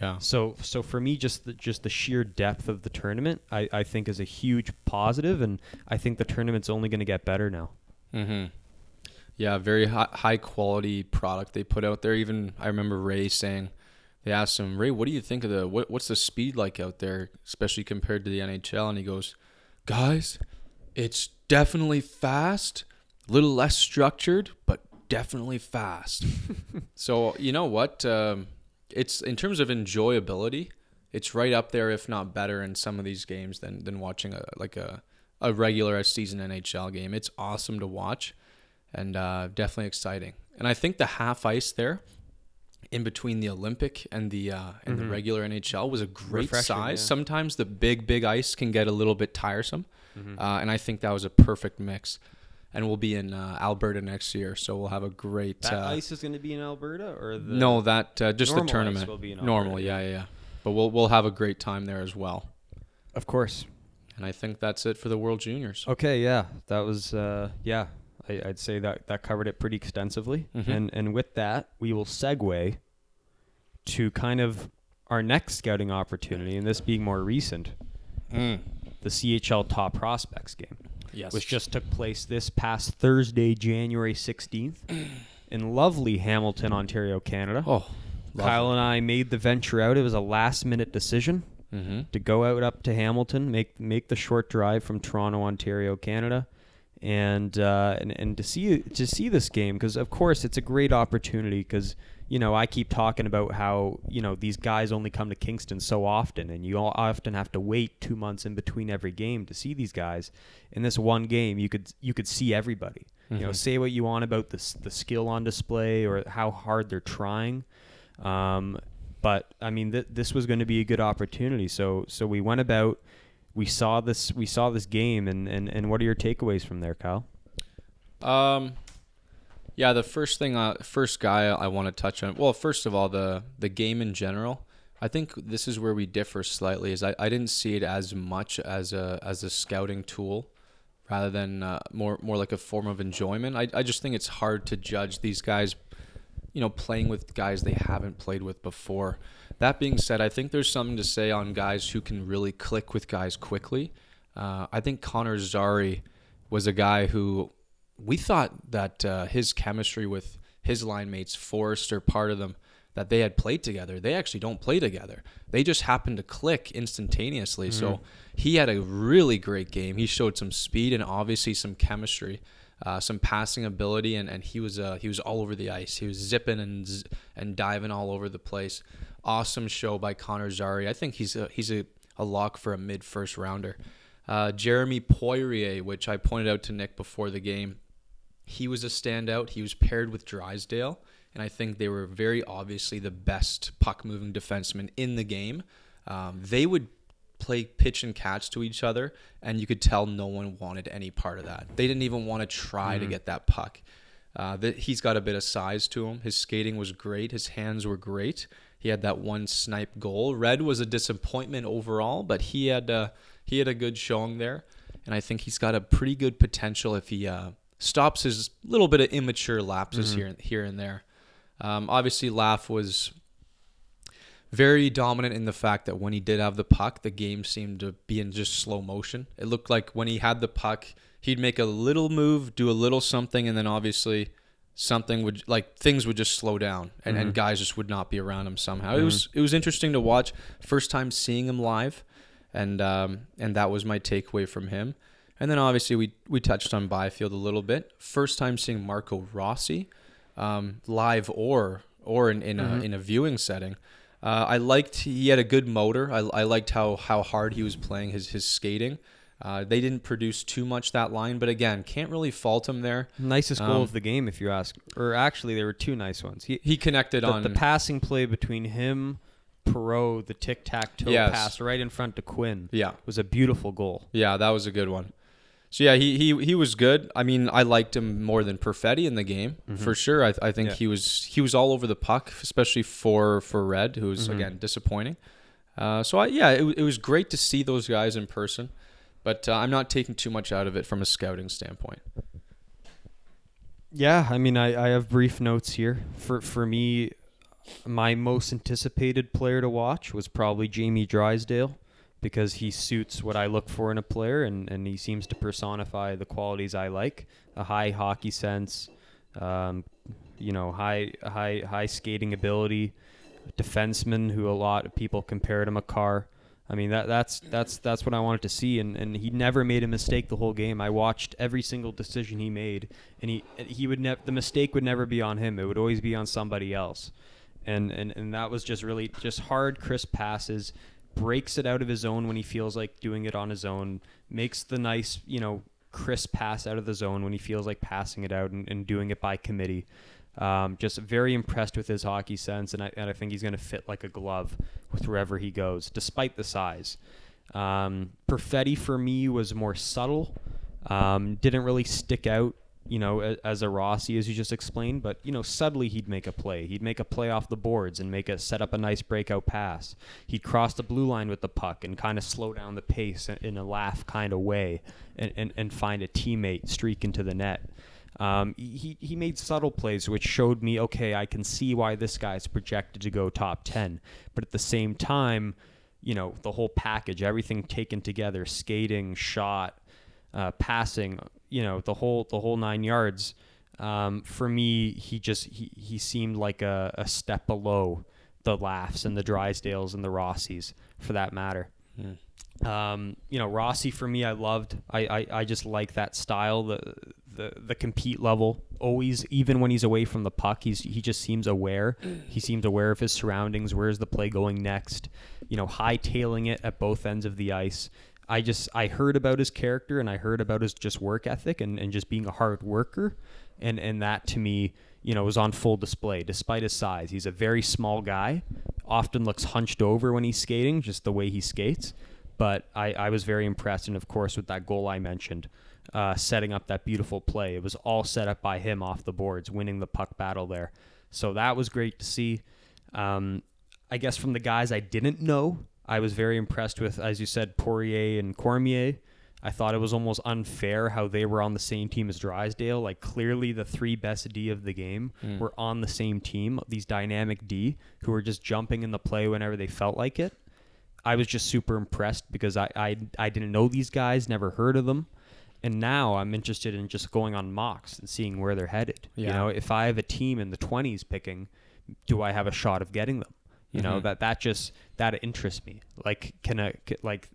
Yeah. So so for me, just the, just the sheer depth of the tournament, I, I think is a huge positive, and I think the tournament's only going to get better now. Mm-hmm. Yeah, very high, high quality product they put out there. Even I remember Ray saying, they asked him, Ray, what do you think of the what, what's the speed like out there, especially compared to the NHL? And he goes, guys, it's definitely fast, a little less structured, but definitely fast. so you know what? Um, it's in terms of enjoyability, it's right up there, if not better, in some of these games than than watching a like a a regular season NHL game. It's awesome to watch and uh, definitely exciting. And I think the half ice there, in between the Olympic and the uh, and the regular NHL, was a great Refreshing, size. yeah. Sometimes the big big ice can get a little bit tiresome, Mm-hmm. uh, and I think that was a perfect mix. And we'll be in uh, Alberta next year, so we'll have a great. That uh, ice is going to be in Alberta, or the no, that uh, just the normal ice tournament. will be in Alberta, Normal, yeah, yeah, yeah. But we'll we'll have a great time there as well. of course. And I think that's it for the World Juniors. Okay, yeah, that was uh, yeah. I, I'd say that that covered it pretty extensively, Mhm. and and with that, we will segue to kind of our next scouting opportunity, and this being more recent, Mm. the CHL Top Prospects game, Yes. which just took place this past Thursday, January sixteenth, in lovely Hamilton, Ontario, Canada. oh, Kyle and I made the venture out. It was a last minute decision Mm-hmm. to go out up to Hamilton, make make the short drive from Toronto, Ontario, Canada, and uh, and and to see to see this game because of course it's a great opportunity because you know I keep talking about how you know these guys only come to Kingston so often and you all often have to wait two months in between every game to see these guys. In this one game, you could you could see everybody. You know, Mhm. say what you want about the the skill on display or how hard they're trying. Um, but I mean, th- this was going to be a good opportunity. So so we went about, we saw this we saw this game, and and, and what are your takeaways from there, Kyle? Um, yeah, the first thing, uh, first guy I want to touch on. Well, first of all, the the game in general. I think this is where we differ slightly. Is I, I didn't see it as much as a as a scouting tool, rather than uh, more more like a form of enjoyment. I I just think it's hard to judge these guys, you know, playing with guys they haven't played with before. That being said, I think there's something to say on guys who can really click with guys quickly. Uh, I think Connor Zary was a guy who we thought that uh, his chemistry with his line mates, Forrester, part of them, that they had played together. They actually don't play together. They just happened to click instantaneously. So he had a really great game. He showed some speed and obviously some chemistry, uh, some passing ability, and, and he was uh, he was all over the ice. He was zipping and z- and diving all over the place. Awesome show by Connor Zary. I think he's a, he's a, a lock for a mid first rounder. Uh, Jeremy Poirier, which I pointed out to Nick before the game, he was a standout. He was paired with Drysdale, and I think they were very obviously the best puck moving defensemen in the game. Um, they would play pitch and catch to each other, and you could tell no one wanted any part of that. They didn't even want to try to get that puck. Uh, that he's got a bit of size to him. His skating was great. His hands were great. He had that one snipe goal. Red was a disappointment overall, but he had uh, he had a good showing there, and I think he's got a pretty good potential if he uh, stops his little bit of immature lapses here here and there. Um, obviously, Laugh was very dominant in the fact that when he did have the puck, the game seemed to be in just slow motion. It looked like when he had the puck, he'd make a little move, do a little something, and then obviously something would like things would just slow down and, and guys just would not be around him somehow. It was it was interesting to watch. First time seeing him live and um, and that was my takeaway from him. And then obviously we we touched on Byfield a little bit. First time seeing Marco Rossi um, live or or in in a, in a viewing setting. Uh, I liked he had a good motor. I, I liked how how hard he was playing his his skating. Uh, they didn't produce too much that line, but again, can't really fault him there. Nicest goal Um, of the game, if you ask. Or actually, there were two nice ones. He, He connected the, on the passing play between him, Perot, the tic tac toe Yes. pass right in front to Quinn yeah was a beautiful goal. yeah that was a good one. So yeah, he he he was good. I mean, I liked him more than Perfetti in the game for sure. I, I think Yeah. he was he was all over the puck, especially for for Red, who was Mhm. again disappointing. Uh, so I, yeah, it, it was great to see those guys in person, but uh, I'm not taking too much out of it from a scouting standpoint. Yeah, I mean, I, I have brief notes here. For for me, my most anticipated player to watch was probably Jamie Drysdale because he suits what I look for in a player and, and he seems to personify the qualities I like. A high hockey sense, um, you know, high high high skating ability, defenseman who a lot of people compare to Makar. I mean that that's that's that's what I wanted to see, and, and he never made a mistake the whole game. I watched every single decision he made, and he he would never the mistake would never be on him. It would always be on somebody else, and and and that was just really just hard, crisp passes. Breaks it out of his zone when he feels like doing it on his own. Makes the nice you know crisp pass out of the zone when he feels like passing it out and, and doing it by committee. Um, just very impressed with his hockey sense, and I, and I think he's going to fit like a glove with wherever he goes, despite the size. Um, Perfetti for me was more subtle, um, didn't really stick out, you know, a- as a Rossi as you just explained, but you know, subtly he'd make a play. He'd make a play off the boards and make a set up a nice breakout pass. He'd cross the blue line with the puck and kind of slow down the pace in- in a laugh kind of way, and, and, and find a teammate streak into the net. Um, he, he made subtle plays which showed me, okay, I can see why this guy's projected to go top 10. But at the same time, you know, the whole package, everything taken together, skating, shot, uh, passing, you know, the whole the whole nine yards. Um, for me, he just he, he seemed like a, a step below the laughs and the Drysdales and the Rossies, for that matter. Um, you know, Rossi for me, I loved. I, I, I just like that style, the the the compete level. Always, even when he's away from the puck, he's he just seems aware. He seems aware of his surroundings. Where's the play going next? You know, hightailing it at both ends of the ice. I just I heard about his character and I heard about his just work ethic and, and just being a hard worker, and and that to me, you know, was on full display despite his size. He's a very small guy, often looks hunched over when he's skating, just the way he skates but I, I was very impressed. And of course, with that goal I mentioned, uh, setting up that beautiful play, it was all set up by him off the boards, winning the puck battle there. So that was great to see. Um, I guess from the guys I didn't know, I was very impressed with, as you said, Poirier and Cormier. I thought it was almost unfair how they were on the same team as Drysdale. Like clearly, the three best D of the game were on the same team. These dynamic D who were just jumping in the play whenever they felt like it. I was just super impressed because I, I I didn't know these guys, never heard of them, and now I'm interested in just going on mocks and seeing where they're headed. You know, if I have a team in the 20s picking, do I have a shot of getting them? You know, Mhm. that that just that interests me. Like, can I like?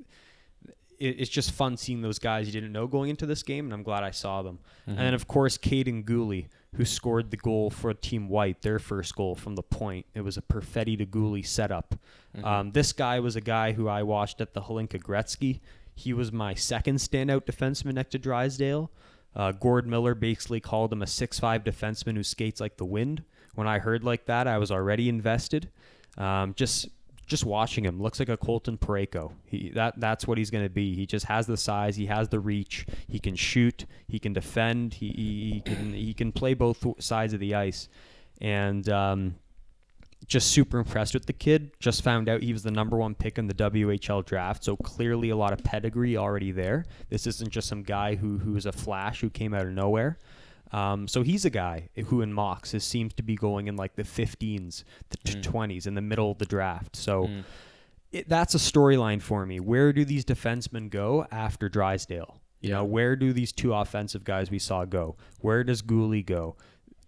It, it's just fun seeing those guys you didn't know going into this game, and I'm glad I saw them. And then of course, Kaiden Guhle, who scored the goal for Team White, their first goal from the point. It was a Perfetti to Guhle setup. Um, this guy was a guy who I watched at the Hlinka Gretzky. He was my second standout defenseman next to Drysdale. Uh, Gord Miller basically called him a six-five defenseman who skates like the wind. When I heard like that, I was already invested. Um, just just watching him looks like a Colton Parayko. He that that's what he's going to be. He just has the size, he has the reach, he can shoot, he can defend, he he, he can he can play both sides of the ice, and um, just super impressed with the kid. Just found out he was the number one pick in the WHL draft, so clearly a lot of pedigree already there. This isn't just some guy who who is a flash who came out of nowhere. Um, so he's a guy who in mocks is, seems to be going in like the 15s, the t- 20s, in the middle of the draft. So Mm. it, that's a storyline for me. Where do these defensemen go after Drysdale? You know, where do these two offensive guys we saw go? Where does Guhle go?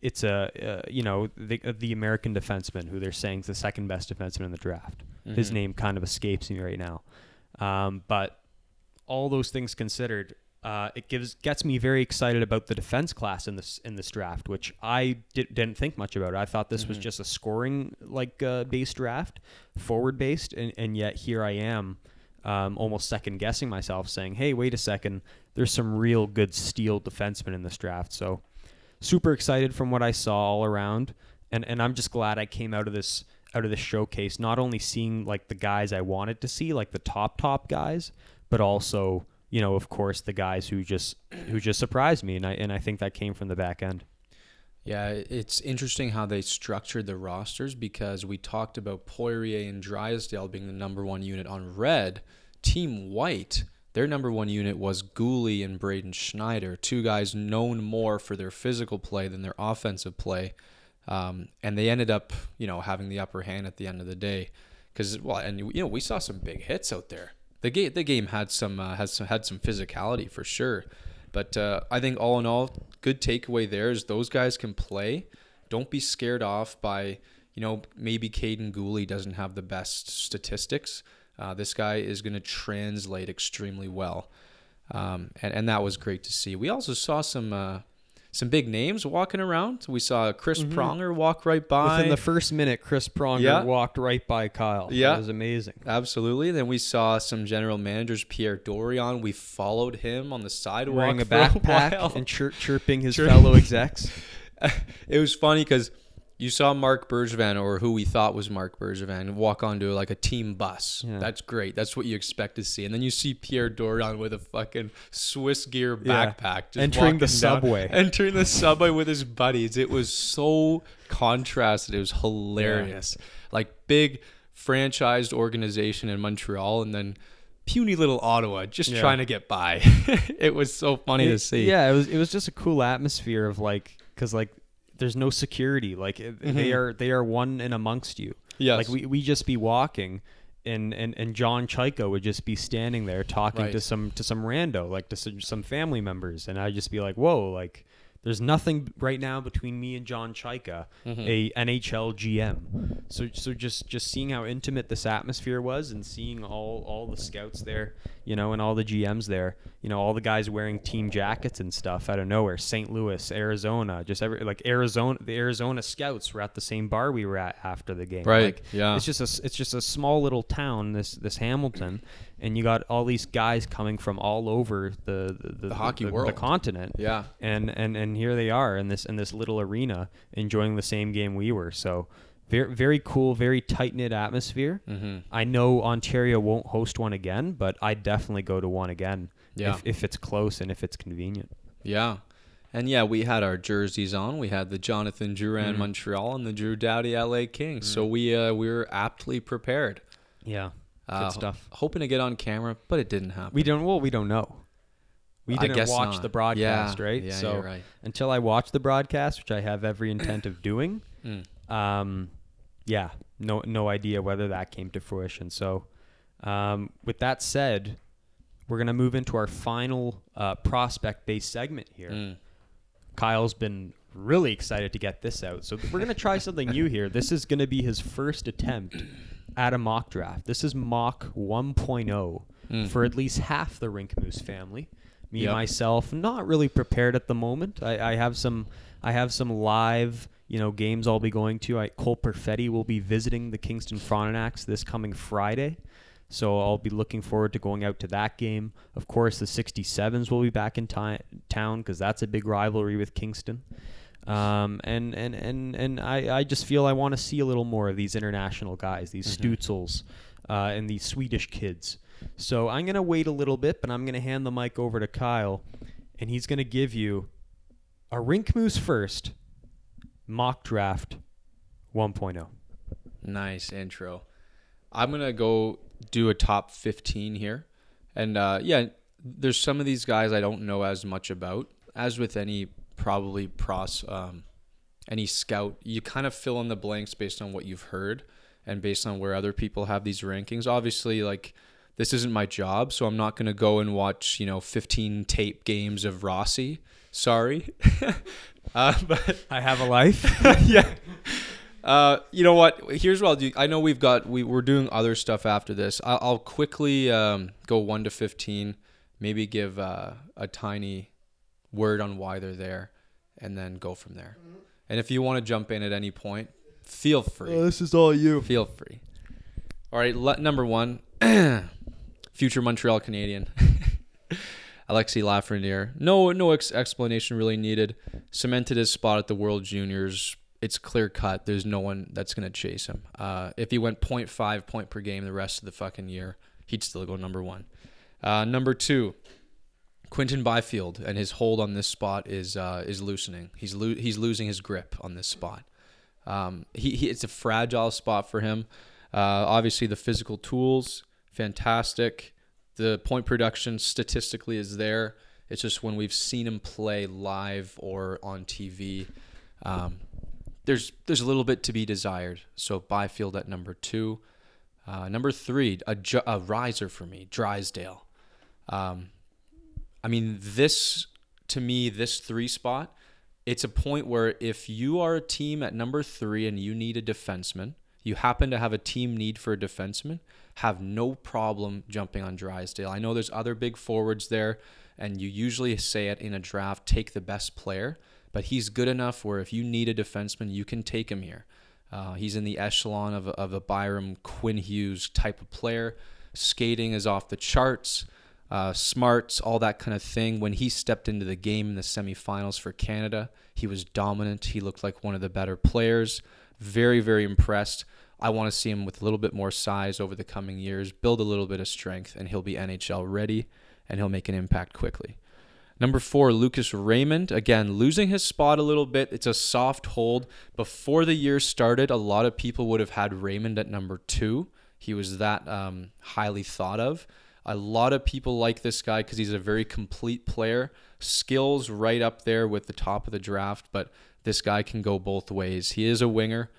It's a uh, you know the uh, the American defenseman who they're saying is the second best defenseman in the draft. His Mhm. name kind of escapes me right now, um, but all those things considered, uh, it gives gets me very excited about the defense class in this in this draft, which I did, didn't think much about. I thought this was just a scoring like uh, based draft, forward based, and, and yet here I am, um, almost second guessing myself, saying, "Hey, wait a second, there's some real good steel defensemen in this draft." So, super excited from what I saw all around, and and I'm just glad I came out of this out of this showcase not only seeing like the guys I wanted to see, like the top top guys, but also you know, of course, the guys who just who just surprised me, and I and I think that came from the back end. Yeah, it's interesting how they structured the rosters because we talked about Poirier and Drysdale being the number one unit on red. Team White, their number one unit was Guhle and Braden Schneider, two guys known more for their physical play than their offensive play. Um, and they ended up, you know, having the upper hand at the end of the day. Because, well, and, you know, we saw some big hits out there the game the game had some uh, has some, had some physicality for sure. But uh, I think all in all, good takeaway there is those guys can play. Don't be scared off by you know maybe Kaiden Guhle doesn't have the best statistics. Uh, this guy is going to translate extremely well, um, and and that was great to see. We also saw some uh, some big names walking around. We saw Chris mm-hmm. Pronger walk right by. Within the first minute, Chris Pronger yeah. walked right by Kyle. Yeah. It was amazing. Absolutely. Then we saw some general managers, Pierre Dorion. We followed him on the sidewalk. Wearing a backpack a and chir- chirping his fellow execs. it was funny because you saw Marc Bergevin or who we thought was Marc Bergevin walk onto like a team bus. Yeah. That's great. That's what you expect to see. And then you see Pierre Dorion with a fucking Swiss gear backpack yeah. entering the subway. Down, entering the subway with his buddies. It was so contrasted. It was hilarious. Yeah. Like big franchised organization in Montreal and then puny little Ottawa just yeah. trying to get by. it was so funny it, to see. Yeah, it was it was just a cool atmosphere of like cuz like there's no security. Like mm-hmm. they are they are one and amongst you. Yes. Like we we just be walking and and and John Chayka would just be standing there talking right. to some to some rando, like to some, some family members, and I'd just be like, "Whoa!" Like there's nothing right now between me and John Chayka, mm-hmm. a NHL GM. So so just just seeing how intimate this atmosphere was and seeing all all the scouts there, you know, and all the GMs there, you know, all the guys wearing team jackets and stuff out of nowhere. St. Louis, Arizona, just every like Arizona, the Arizona scouts were at the same bar we were at after the game. Right. Like, yeah. It's just a it's just a small little town, this this Hamilton, and you got all these guys coming from all over the the, the, the hockey the, world, the continent. Yeah. And and and here they are in this in this little arena enjoying the same game we were. So very very cool, very tight knit atmosphere. Mm-hmm. I know Ontario won't host one again, but I definitely go to one again. Yeah. If, if it's close and if it's convenient. Yeah. And yeah, we had our jerseys on. We had the Jonathan Drouin mm-hmm. Montreal and the Drew Doughty LA Kings. Mm-hmm. So we uh, we were aptly prepared. Yeah. Uh, Good stuff. Hoping to get on camera, but it didn't happen. We don't. Well, we don't know. We didn't watch not. the broadcast, yeah, right? Yeah, so you're right. until I watch the broadcast, which I have every intent of doing, mm. um, yeah, no, no idea whether that came to fruition. So, um, with that said, we're gonna move into our final uh, prospect-based segment here. Mm. Kyle's been really excited to get this out, so we're gonna try something new here. This is gonna be his first attempt at a mock draft. This is mock 1.0 mm. for at least half the Rink Moose family. Me yep. myself, not really prepared at the moment. I, I, have some, I have some live, you know, games I'll be going to. I, Cole Perfetti will be visiting the Kingston Frontenacs this coming Friday, so I'll be looking forward to going out to that game. Of course, the 67s will be back in town because that's a big rivalry with Kingston. Um, and and and and I, I just feel I want to see a little more of these international guys, these mm-hmm. Stützles, uh, and these Swedish kids. So I'm gonna wait a little bit, but I'm gonna hand the mic over to Kyle, and he's gonna give you a Rink Moose first mock draft 1.0. Nice intro. I'm gonna go do a top 15 here, and uh, yeah, there's some of these guys I don't know as much about. As with any probably pros um, any scout. You kind of fill in the blanks based on what you've heard and based on where other people have these rankings. Obviously like this isn't my job so i'm not going to go and watch you know 15 tape games of rossi. Sorry. Uh, but i have a life. Yeah. Uh, you know what? Here's what i'll do. I know we've got we, we're doing other stuff after this. I'll, I'll quickly um, go 1 to 15 maybe give uh, a tiny word on why they're there, and then go from there. And if you want to jump in at any point, feel free. this is all you. Feel free. All right, le- number one, future Montreal Canadian, Alexis Lafreniere. No, no ex- explanation really needed. Cemented his spot at the World Juniors. It's clear cut. There's no one that's gonna chase him. Uh, if he went 0.5 point per game the rest of the fucking year, he'd still go number one. Uh, number two, Quinton Byfield and his hold on this spot is uh, is loosening. He's lo- he's losing his grip on this spot. Um, he, he it's a fragile spot for him. Uh, obviously, the physical tools fantastic. The point production statistically is there. It's just when we've seen him play live or on TV, um, there's there's a little bit to be desired. So Byfield at number two, uh, number three, a, ju- a riser for me, Drysdale. Um, I mean, this to me, this three spot, it's a point where if you are a team at number three and you need a defenseman, you happen to have a team need for a defenseman, have no problem jumping on Drysdale. I know there's other big forwards there, and you usually say it in a draft, take the best player, but he's good enough where if you need a defenseman, you can take him here. Uh, he's in the echelon of of a Byram Quinn Hughes type of player. Skating is off the charts uh, smarts, all that kind of thing. When he stepped into the game in the semifinals for Canada, he was dominant. He looked like one of the better players. Very, very impressed. I want to see him with a little bit more size over the coming years, build a little bit of strength, and he'll be NHL ready and he'll make an impact quickly. Number four, Lucas Raymond. Again, losing his spot a little bit. It's a soft hold. Before the year started, a lot of people would have had Raymond at number two. He was that um, highly thought of. A lot of people like this guy because he's a very complete player. Skills right up there with the top of the draft, but this guy can go both ways. He is a winger,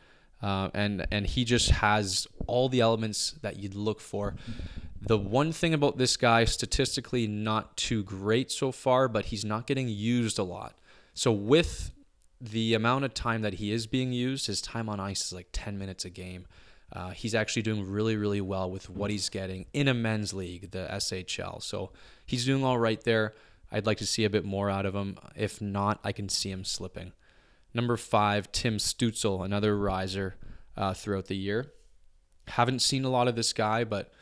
uh, and and he just has all the elements that you'd look for. The one thing about this guy, statistically, not too great so far, but he's not getting used a lot. So with the amount of time that he is being used, his time on ice is like 10 minutes a game. Uh, he's actually doing really, really well with what he's getting in a men's league, the SHL. So he's doing all right there. I'd like to see a bit more out of him. If not, I can see him slipping. Number five, Tim Stützle, another riser uh, throughout the year. Haven't seen a lot of this guy, but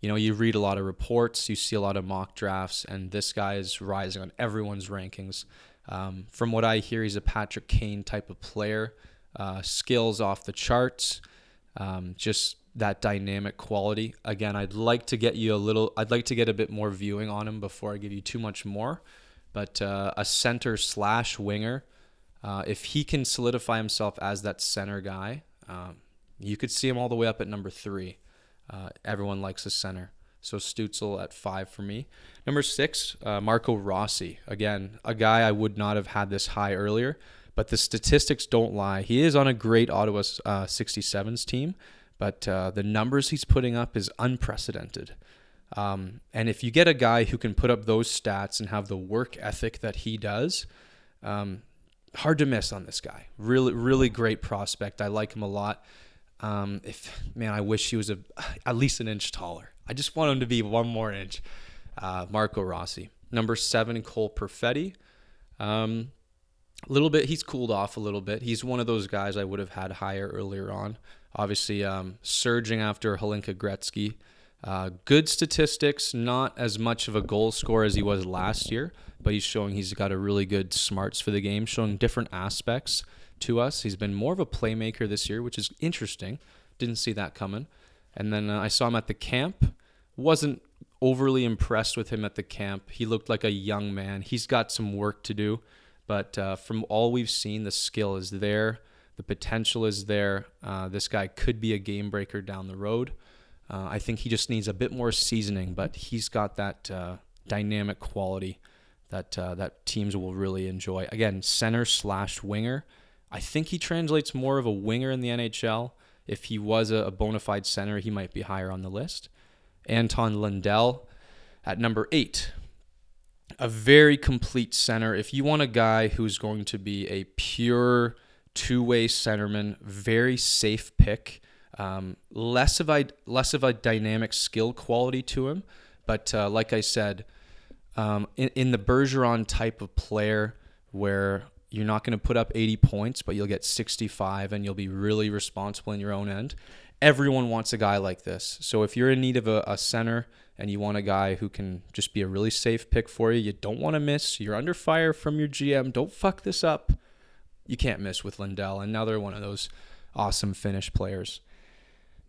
you know, you read a lot of reports, you see a lot of mock drafts, and this guy is rising on everyone's rankings. Um, from what I hear, he's a Patrick Kane type of player. Uh, skills off the charts um, just that dynamic quality. Again, I'd like to get you a little, I'd like to get a bit more viewing on him before I give you too much more. But uh, a center slash winger, uh, if he can solidify himself as that center guy, um, you could see him all the way up at number three. Uh, everyone likes a center. So Stützle at five for me. Number six, uh, Marco Rossi. Again, a guy I would not have had this high earlier but the statistics don't lie. He is on a great Ottawa uh, 67s team, but uh, the numbers he's putting up is unprecedented. Um, and if you get a guy who can put up those stats and have the work ethic that he does, um, hard to miss on this guy. Really, really great prospect. I like him a lot. Um, if man, I wish he was a at least an inch taller. I just want him to be one more inch. Uh, Marco Rossi, number seven, Cole Perfetti. Um, little bit he's cooled off a little bit. He's one of those guys i would have had higher earlier on. Obviously um, surging after Hlinka Gretzky. Uh, good statistics not as much of a goal scorer as he was last year but he's showing he's got a really good smarts for the game showing different aspects to us. He's been more of a playmaker this year which is interesting. Didn't see that coming. And then uh, i saw him at the camp. Wasn't overly impressed with him at the camp. He looked like a young man. He's got some work to do but uh, from all we've seen, the skill is there, the potential is there. Uh, this guy could be a game breaker down the road. Uh, I think he just needs a bit more seasoning, but he's got that uh, dynamic quality that uh, that teams will really enjoy. Again, center slash winger. I think he translates more of a winger in the NHL. If he was a, a bona fide center, he might be higher on the list. Anton Lundell at number eight a very complete center. If you want a guy who's going to be a pure two-way centerman, very safe pick, um, less of a less of a dynamic skill quality to him, but uh, like I said, um, in, in the Bergeron type of player where you're not going to put up 80 points, but you'll get 65 and you'll be really responsible in your own end. Everyone wants a guy like this. So if you're in need of a, a center and you want a guy who can just be a really safe pick for you, you don't want to miss, you're under fire from your GM, don't fuck this up. You can't miss with Lundell. And now they're one of those awesome Finnish players.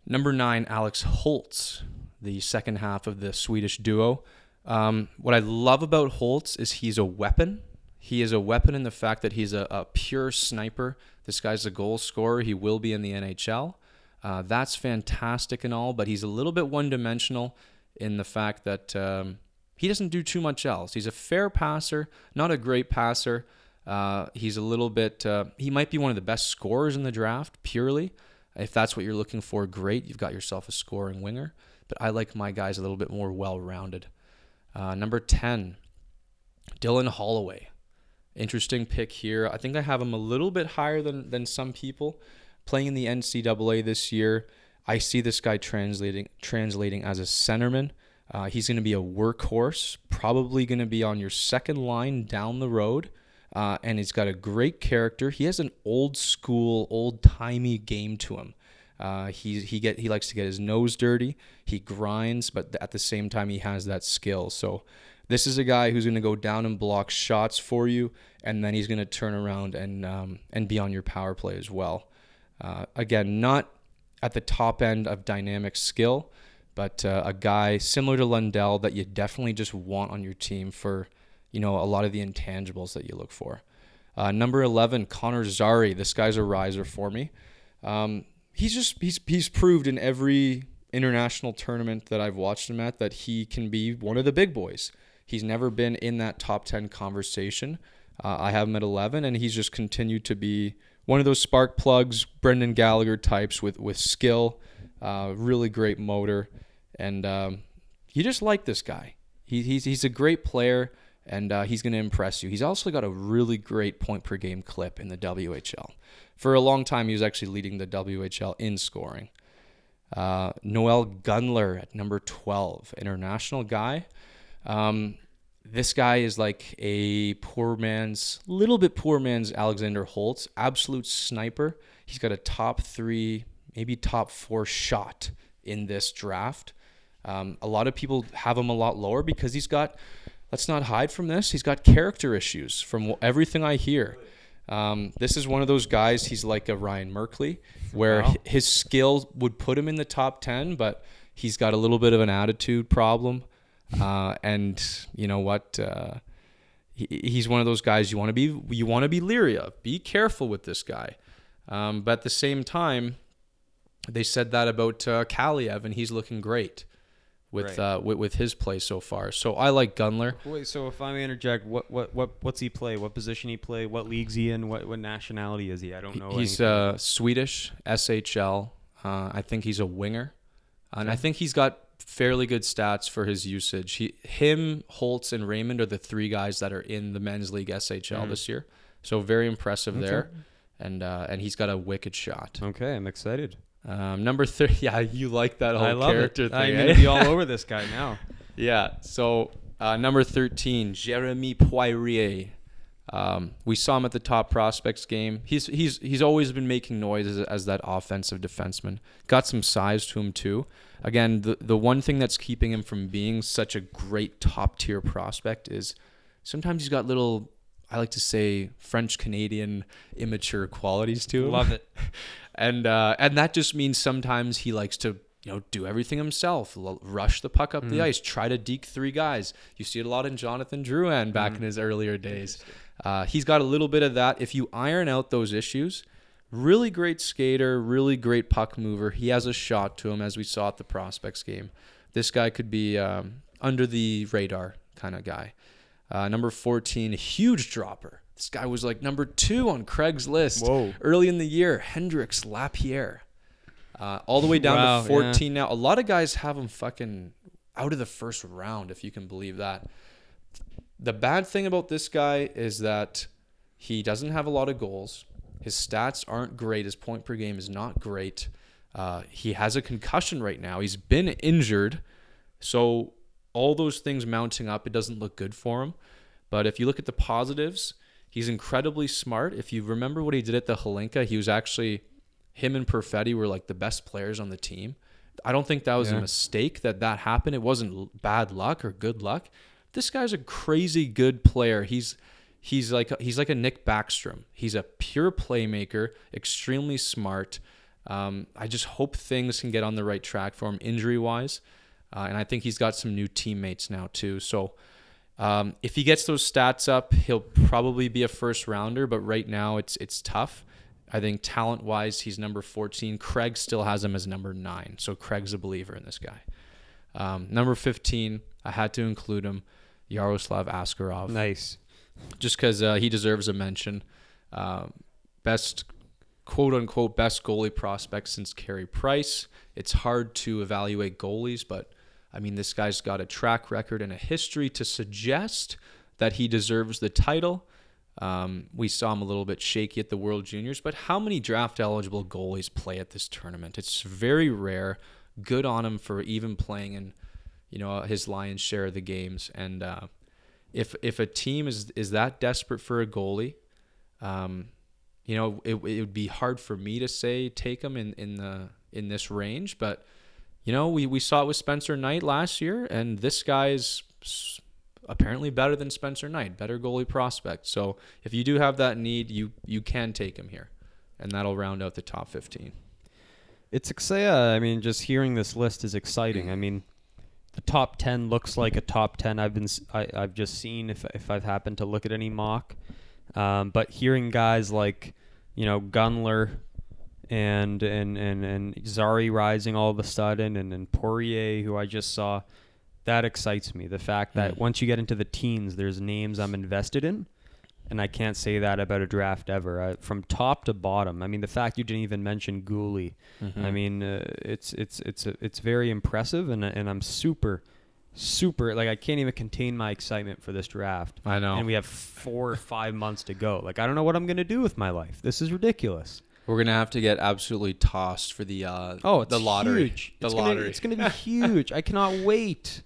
Number nine, Alex Holtz, the second half of the Swedish duo. Um, what I love about Holtz is he's a weapon. He is a weapon in the fact that he's a, a pure sniper. This guy's a goal scorer. He will be in the NHL. Uh, that's fantastic and all, but he's a little bit one dimensional in the fact that um, he doesn't do too much else. He's a fair passer, not a great passer. Uh, he's a little bit, uh, he might be one of the best scorers in the draft, purely. If that's what you're looking for, great. You've got yourself a scoring winger. But I like my guys a little bit more well rounded. Uh, number 10, Dylan Holloway. Interesting pick here. I think I have him a little bit higher than, than some people. Playing in the NCAA this year, I see this guy translating translating as a centerman. Uh, he's going to be a workhorse, probably going to be on your second line down the road. Uh, and he's got a great character. He has an old school, old timey game to him. Uh, he he get he likes to get his nose dirty. He grinds, but at the same time he has that skill. So this is a guy who's going to go down and block shots for you, and then he's going to turn around and um, and be on your power play as well. Uh, again, not at the top end of dynamic skill, but uh, a guy similar to Lundell that you definitely just want on your team for you know a lot of the intangibles that you look for. Uh, number 11, Connor Zary. This guy's a riser for me. Um, he's just he's he's proved in every international tournament that I've watched him at that he can be one of the big boys. He's never been in that top 10 conversation. Uh, I have him at 11, and he's just continued to be one of those spark plugs, Brendan Gallagher types with with skill, uh, really great motor, and um, you just like this guy. He, he's he's a great player, and uh, he's going to impress you. He's also got a really great point per game clip in the WHL for a long time, he was actually leading the WHL in scoring. Uh, Noel Gunler at number 12, international guy. Um, this guy is like a poor man's, little bit poor man's Alexander Holtz, absolute sniper. He's got a top three, maybe top four shot in this draft. Um, a lot of people have him a lot lower because he's got, let's not hide from this, he's got character issues from everything I hear. Um, this is one of those guys. He's like a Ryan Merkley, where wow. his skill would put him in the top ten, but he's got a little bit of an attitude problem. Uh, and you know what? Uh, he, he's one of those guys you want to be you want to be leery of. Be careful with this guy. Um, but at the same time, they said that about uh, Kaliyev, and he's looking great with right. uh, with, with his play so far. So I like Gunler. Wait, so if I may interject, what what what what's he play? What position he play? What leagues he in? What what nationality is he? I don't know. He's uh, Swedish SHL. Uh, I think he's a winger, and I think he's got fairly good stats for his usage. He, him, Holtz, and Raymond are the three guys that are in the men's league SHL mm. this year. So very impressive okay. there, and uh, and he's got a wicked shot. Okay, I'm excited. Um, number three, yeah, you like that whole I love character it. thing. I'm gonna be all over this guy now. Yeah. So uh, number thirteen, Jeremy Poirier. Um, we saw him at the top prospects game. He's he's he's always been making noise as, as that offensive defenseman. Got some size to him too. Again, the the one thing that's keeping him from being such a great top tier prospect is sometimes he's got little I like to say French Canadian immature qualities to him. Love it. and uh, and that just means sometimes he likes to you know do everything himself, l- rush the puck up mm. the ice, try to deke three guys. You see it a lot in Jonathan Drouin back mm. in his earlier days. Uh, he's got a little bit of that. If you iron out those issues, really great skater, really great puck mover. He has a shot to him, as we saw at the prospects game. This guy could be um, under the radar kind of guy. Uh, number 14, huge dropper. This guy was like number two on Craigslist Whoa. early in the year. Hendrix Lapierre. Uh, all the way down wow, to 14 yeah. now. A lot of guys have him fucking out of the first round, if you can believe that. The bad thing about this guy is that he doesn't have a lot of goals. His stats aren't great. His point per game is not great. Uh, he has a concussion right now. He's been injured. So all those things mounting up, it doesn't look good for him. But if you look at the positives, he's incredibly smart. If you remember what he did at the Hlinka, he was actually him and Perfetti were like the best players on the team. I don't think that was Yeah. a mistake that that happened. It wasn't bad luck or good luck. This guy's a crazy good player. He's he's like he's like a Nick Backstrom. He's a pure playmaker, extremely smart. Um, I just hope things can get on the right track for him injury wise, uh, and I think he's got some new teammates now too. So um, if he gets those stats up, he'll probably be a first rounder. But right now, it's it's tough. I think talent wise, he's number 14. Craig still has him as number nine. So Craig's a believer in this guy. Um, number 15, I had to include him, Yaroslav Askarov Nice. just because uh, he deserves a mention. Um, best, quote unquote, best goalie prospect since Carey Price. It's hard to evaluate goalies, but I mean, this guy's got a track record and a history to suggest that he deserves the title. Um, we saw him a little bit shaky at the World Juniors, but how many draft eligible goalies play at this tournament? It's very rare. Good on him for even playing in, you know, his lion's share of the games. And uh, if if a team is is that desperate for a goalie, um, you know, it, it would be hard for me to say take him in in the in this range, but you know, we we saw it with Spencer Knight last year, and this guy is apparently better than Spencer Knight, better goalie prospect. So if you do have that need, you you can take him here, and that'll round out the top fifteen. It's exciting. I mean, just hearing this list is exciting. I mean, the top ten looks like a top ten. I've been, I, have just seen if if I've happened to look at any mock, um, but hearing guys like, you know, Gunler, and and and and Zary rising all of a sudden, and and Poirier, who I just saw, that excites me. The fact that Mm. once you get into the teens, there's names I'm invested in. And I can't say that about a draft ever. Uh, from top to bottom, I mean, the fact you didn't even mention Guhle, I mean, uh, it's it's it's it's very impressive, and and I'm super, super like I can't even contain my excitement for this draft. I know. And we have four or five months to go. Like I don't know what I'm gonna do with my life. This is ridiculous. We're gonna have to get absolutely tossed for the uh, Oh, the lottery. Huge. The it's lottery. Gonna, it's gonna be huge. I cannot wait.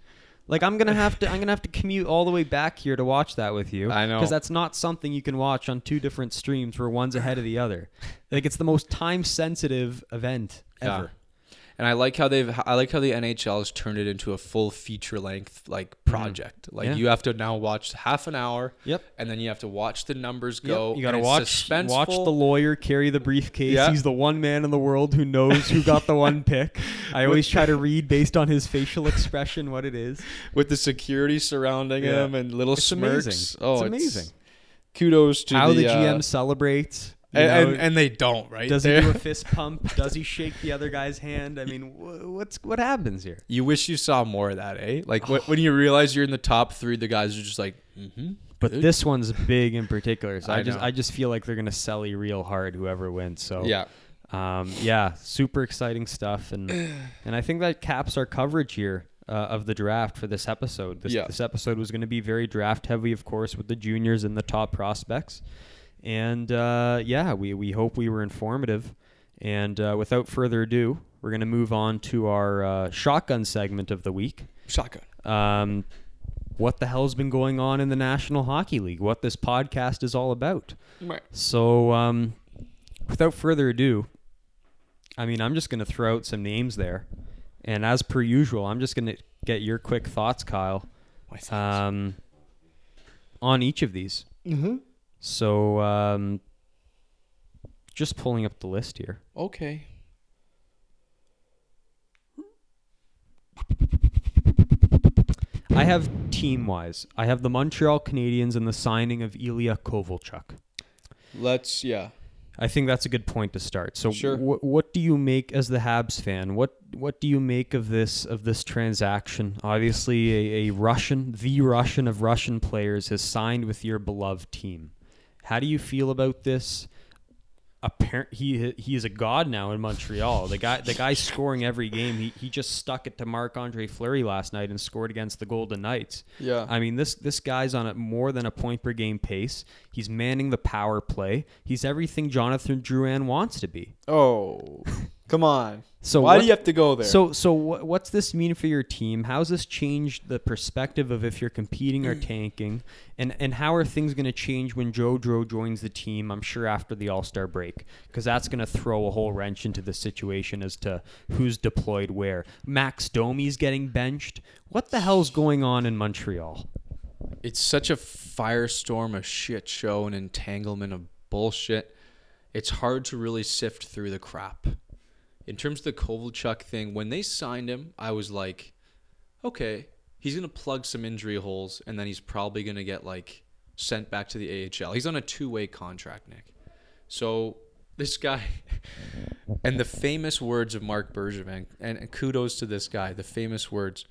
Like I'm gonna have to. I'm gonna have to commute all the way back here to watch that with you. I know. because that's not something you can watch on two different streams where one's ahead of the other. Like it's the most time sensitive event ever. And I like how they've I like how the NHL has turned it into a full feature length like project. Like Mm. Yeah. you have to now watch half an hour. Yep. And then you have to watch the numbers Yep, go. You got to and it's watch watch the lawyer carry the briefcase. Yeah. He's the one man in the world who knows who got the one pick. I always try to read based on his facial expression what it is. with the security surrounding Yeah. him and little It's smirks. amazing. Oh, It's amazing. Kudos to How the, uh, GM celebrates. You know, and, and they don't right. does he They're- do a fist pump? Does he shake the other guy's hand? I mean, wh- what's what happens here? You wish you saw more of that, eh? Like wh- when you realize you're in the top three, the guys are just like, mm-hmm. But this one's big in particular, so I, I just know. I just feel like they're gonna sell you real hard whoever wins. So yeah, Um, yeah, super exciting stuff, and and I think that caps our coverage here uh, of the draft for this episode. This, Yeah. this episode was going to be very draft heavy, of course, with the juniors and the top prospects. And uh, yeah, we we hope we were informative. And uh, without further ado, we're going to move on to our uh, shotgun segment of the week. shotgun. Um, what the hell's been going on in the National Hockey League? What this podcast is all about. Right. So, um, without further ado, I mean, I'm just going to throw out some names there. And as per usual, I'm just going to get your quick thoughts, Kyle, My thoughts. um, on each of these. mm-hmm. So, um, just pulling up the list here. Okay. I have team wise, I have the Montreal Canadiens and the signing of Ilya Kovalchuk. Let's yeah. I think that's a good point to start. So, Sure. wh- what do you make as the Habs fan? What what do you make of this of this transaction? Obviously, a, a Russian, the Russian of Russian players, has signed with your beloved team. How do you feel about this? Apparent he he is a god now in Montreal. The guy the guy scoring every game. He he just stuck it to Marc Andre Fleury last night and scored against the Golden Knights. Yeah. I mean, this this guy's on a more than a point per game pace. He's manning the power play. He's everything Jonathan Drouin wants to be. oh. Come on. So Why what- do you have to go there? So, so wh- what's this mean for your team? How's this change the perspective of if you're competing or mm. tanking, and and how are things going to change when Joe joins the team? I'm sure after the All Star break, because that's going to throw a whole wrench into the situation as to who's deployed where. Max Domi's getting benched. What the hell's going on in Montreal? it's such a firestorm, a shit show, an entanglement of bullshit. It's hard to really sift through the crap. In terms of the Kovalchuk thing, when they signed him, I was like, okay, he's gonna plug some injury holes, and then he's probably gonna get like sent back to the AHL. He's on a two-way contract, Nick. So this guy, and the famous words of Marc Bergevin, and kudos to this guy. The famous words,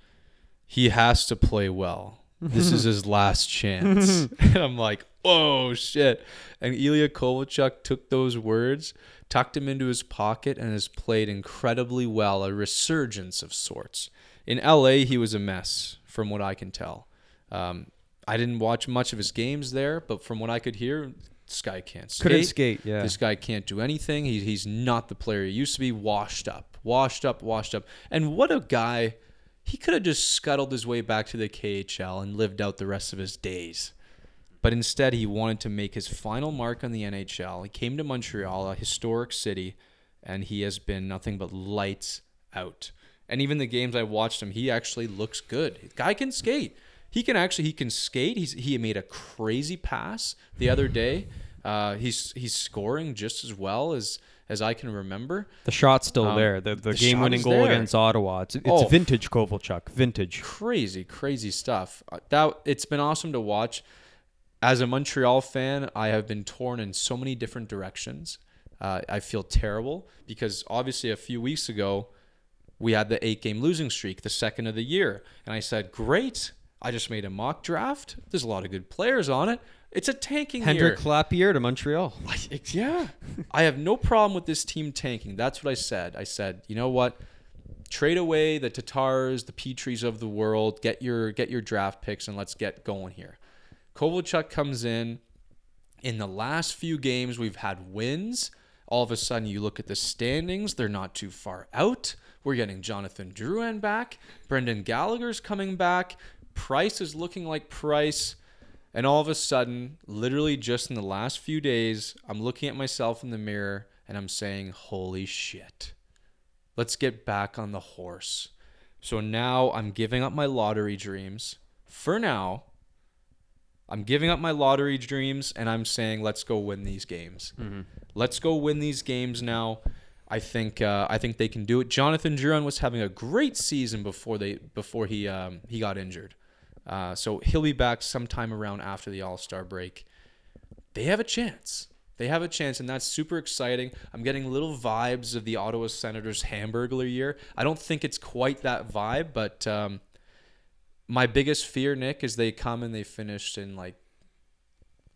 he has to play well. This is his last chance. and I'm like, oh shit. And Ilya Kovalchuk took those words, tucked him into his pocket, and has played incredibly well, a resurgence of sorts. In LA, he was a mess, from what I can tell. Um, I didn't watch much of his games there, but from what I could hear, this guy can't skate. Couldn't skate, yeah. This guy can't do anything. He, he's not the player he used to be. Washed up, washed up, washed up. And what a guy! He could have just scuttled his way back to the KHL and lived out the rest of his days. But instead, he wanted to make his final mark on the NHL. He came to Montreal, a historic city, and he has been nothing but lights out. And even the games I watched him, he actually looks good. The guy can skate. He can actually he can skate. He's he made a crazy pass the other day. Uh, he's he's scoring just as well as as I can remember. The shot's still Um, there. The, the, the game winning goal there. against Ottawa. It's, it's Oh. vintage Kovalchuk. Vintage. crazy, crazy stuff. Uh, That it's been awesome to watch. As a Montreal fan, I have been torn in so many different directions. Uh, I feel terrible because obviously a few weeks ago we had the eight game losing streak, the second of the year, and I said, "Great! I just made a mock draft. There's a lot of good players on it. It's a tanking year." Hendrix Lapierre to Montreal. I- yeah. I have no problem with this team tanking. That's what I said. I said, you know what? Trade away the Tatars, the Petrys of the world. Get your get your draft picks and let's get going here. Kovalchuk comes in. In the last few games, we've had wins. All of a sudden, you look at the standings; they're not too far out. We're getting Jonathan Drouin back. Brendan Gallagher's coming back. Price is looking like Price. And all of a sudden, literally just in the last few days, I'm looking at myself in the mirror and I'm saying, holy shit. Let's get back on the horse. So now I'm giving up my lottery dreams. For now, I'm giving up my lottery dreams and I'm saying, let's go win these games. Let's go win these games now. I think uh, I think they can do it. Jonathan Drouin was having a great season before they before he um, he got injured. Uh, so he'll be back sometime around after the All Star break. They have a chance. They have a chance, and that's super exciting. I'm getting little vibes of the Ottawa Senators Hamburglar year. I don't think it's quite that vibe, but um, my biggest fear, Nick, is they come and they finished in like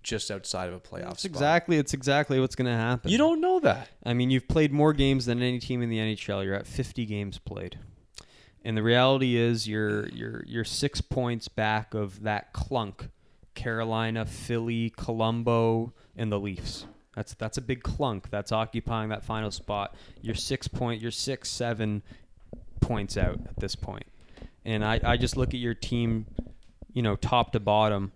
just outside of a playoff That's spot. exactly. It's exactly what's going to happen. You don't know that. I mean, you've played more games than any team in the NHL. You're at 50 games played, and the reality is you're you're you're six points back of that clunk: Carolina, Philly, Colombo, and the Leafs. That's that's a big clunk that's occupying that final spot. You're six point. You're six seven points out at this point, and I I just look at your team, you know, top to bottom.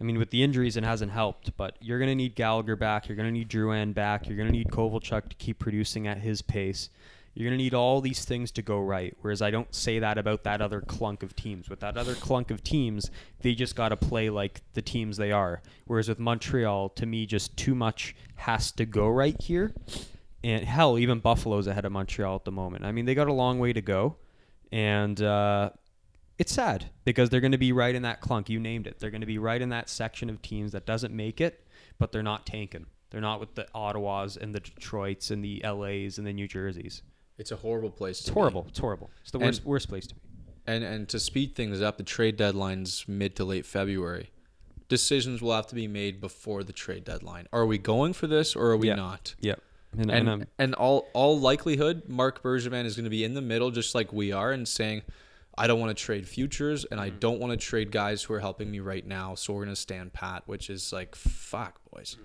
I mean, with the injuries, it hasn't helped, but you're going to need Gallagher back. You're going to need Drouin back. You're going to need Kovalchuk to keep producing at his pace. You're going to need all these things to go right. Whereas I don't say that about that other clunk of teams. With that other clunk of teams, they just got to play like the teams they are. Whereas with Montreal, to me, just too much has to go right here. And hell, even Buffalo's ahead of Montreal at the moment. I mean, they got a long way to go. And, uh, it's sad because they're going to be right in that clunk. You named it. They're going to be right in that section of teams that doesn't make it, but they're not tanking. They're not with the Ottawas and the Detroits and the LAs and the New Jerseys. It's a horrible place. It's horrible. It's horrible. It's the And- worst worst place to be. And and to speed things up, the trade deadline's mid to late February. Decisions will have to be made before the trade deadline. Are we going for this or are we Yeah. not? Yep. And, And and, um, and all all likelihood, Marc Bergevin is going to be in the middle, just like we are, and saying, "I don't want to trade futures, and I Mm. don't want to trade guys who are helping me right now. So we're going to stand pat." Which is like, fuck, boys. Mm.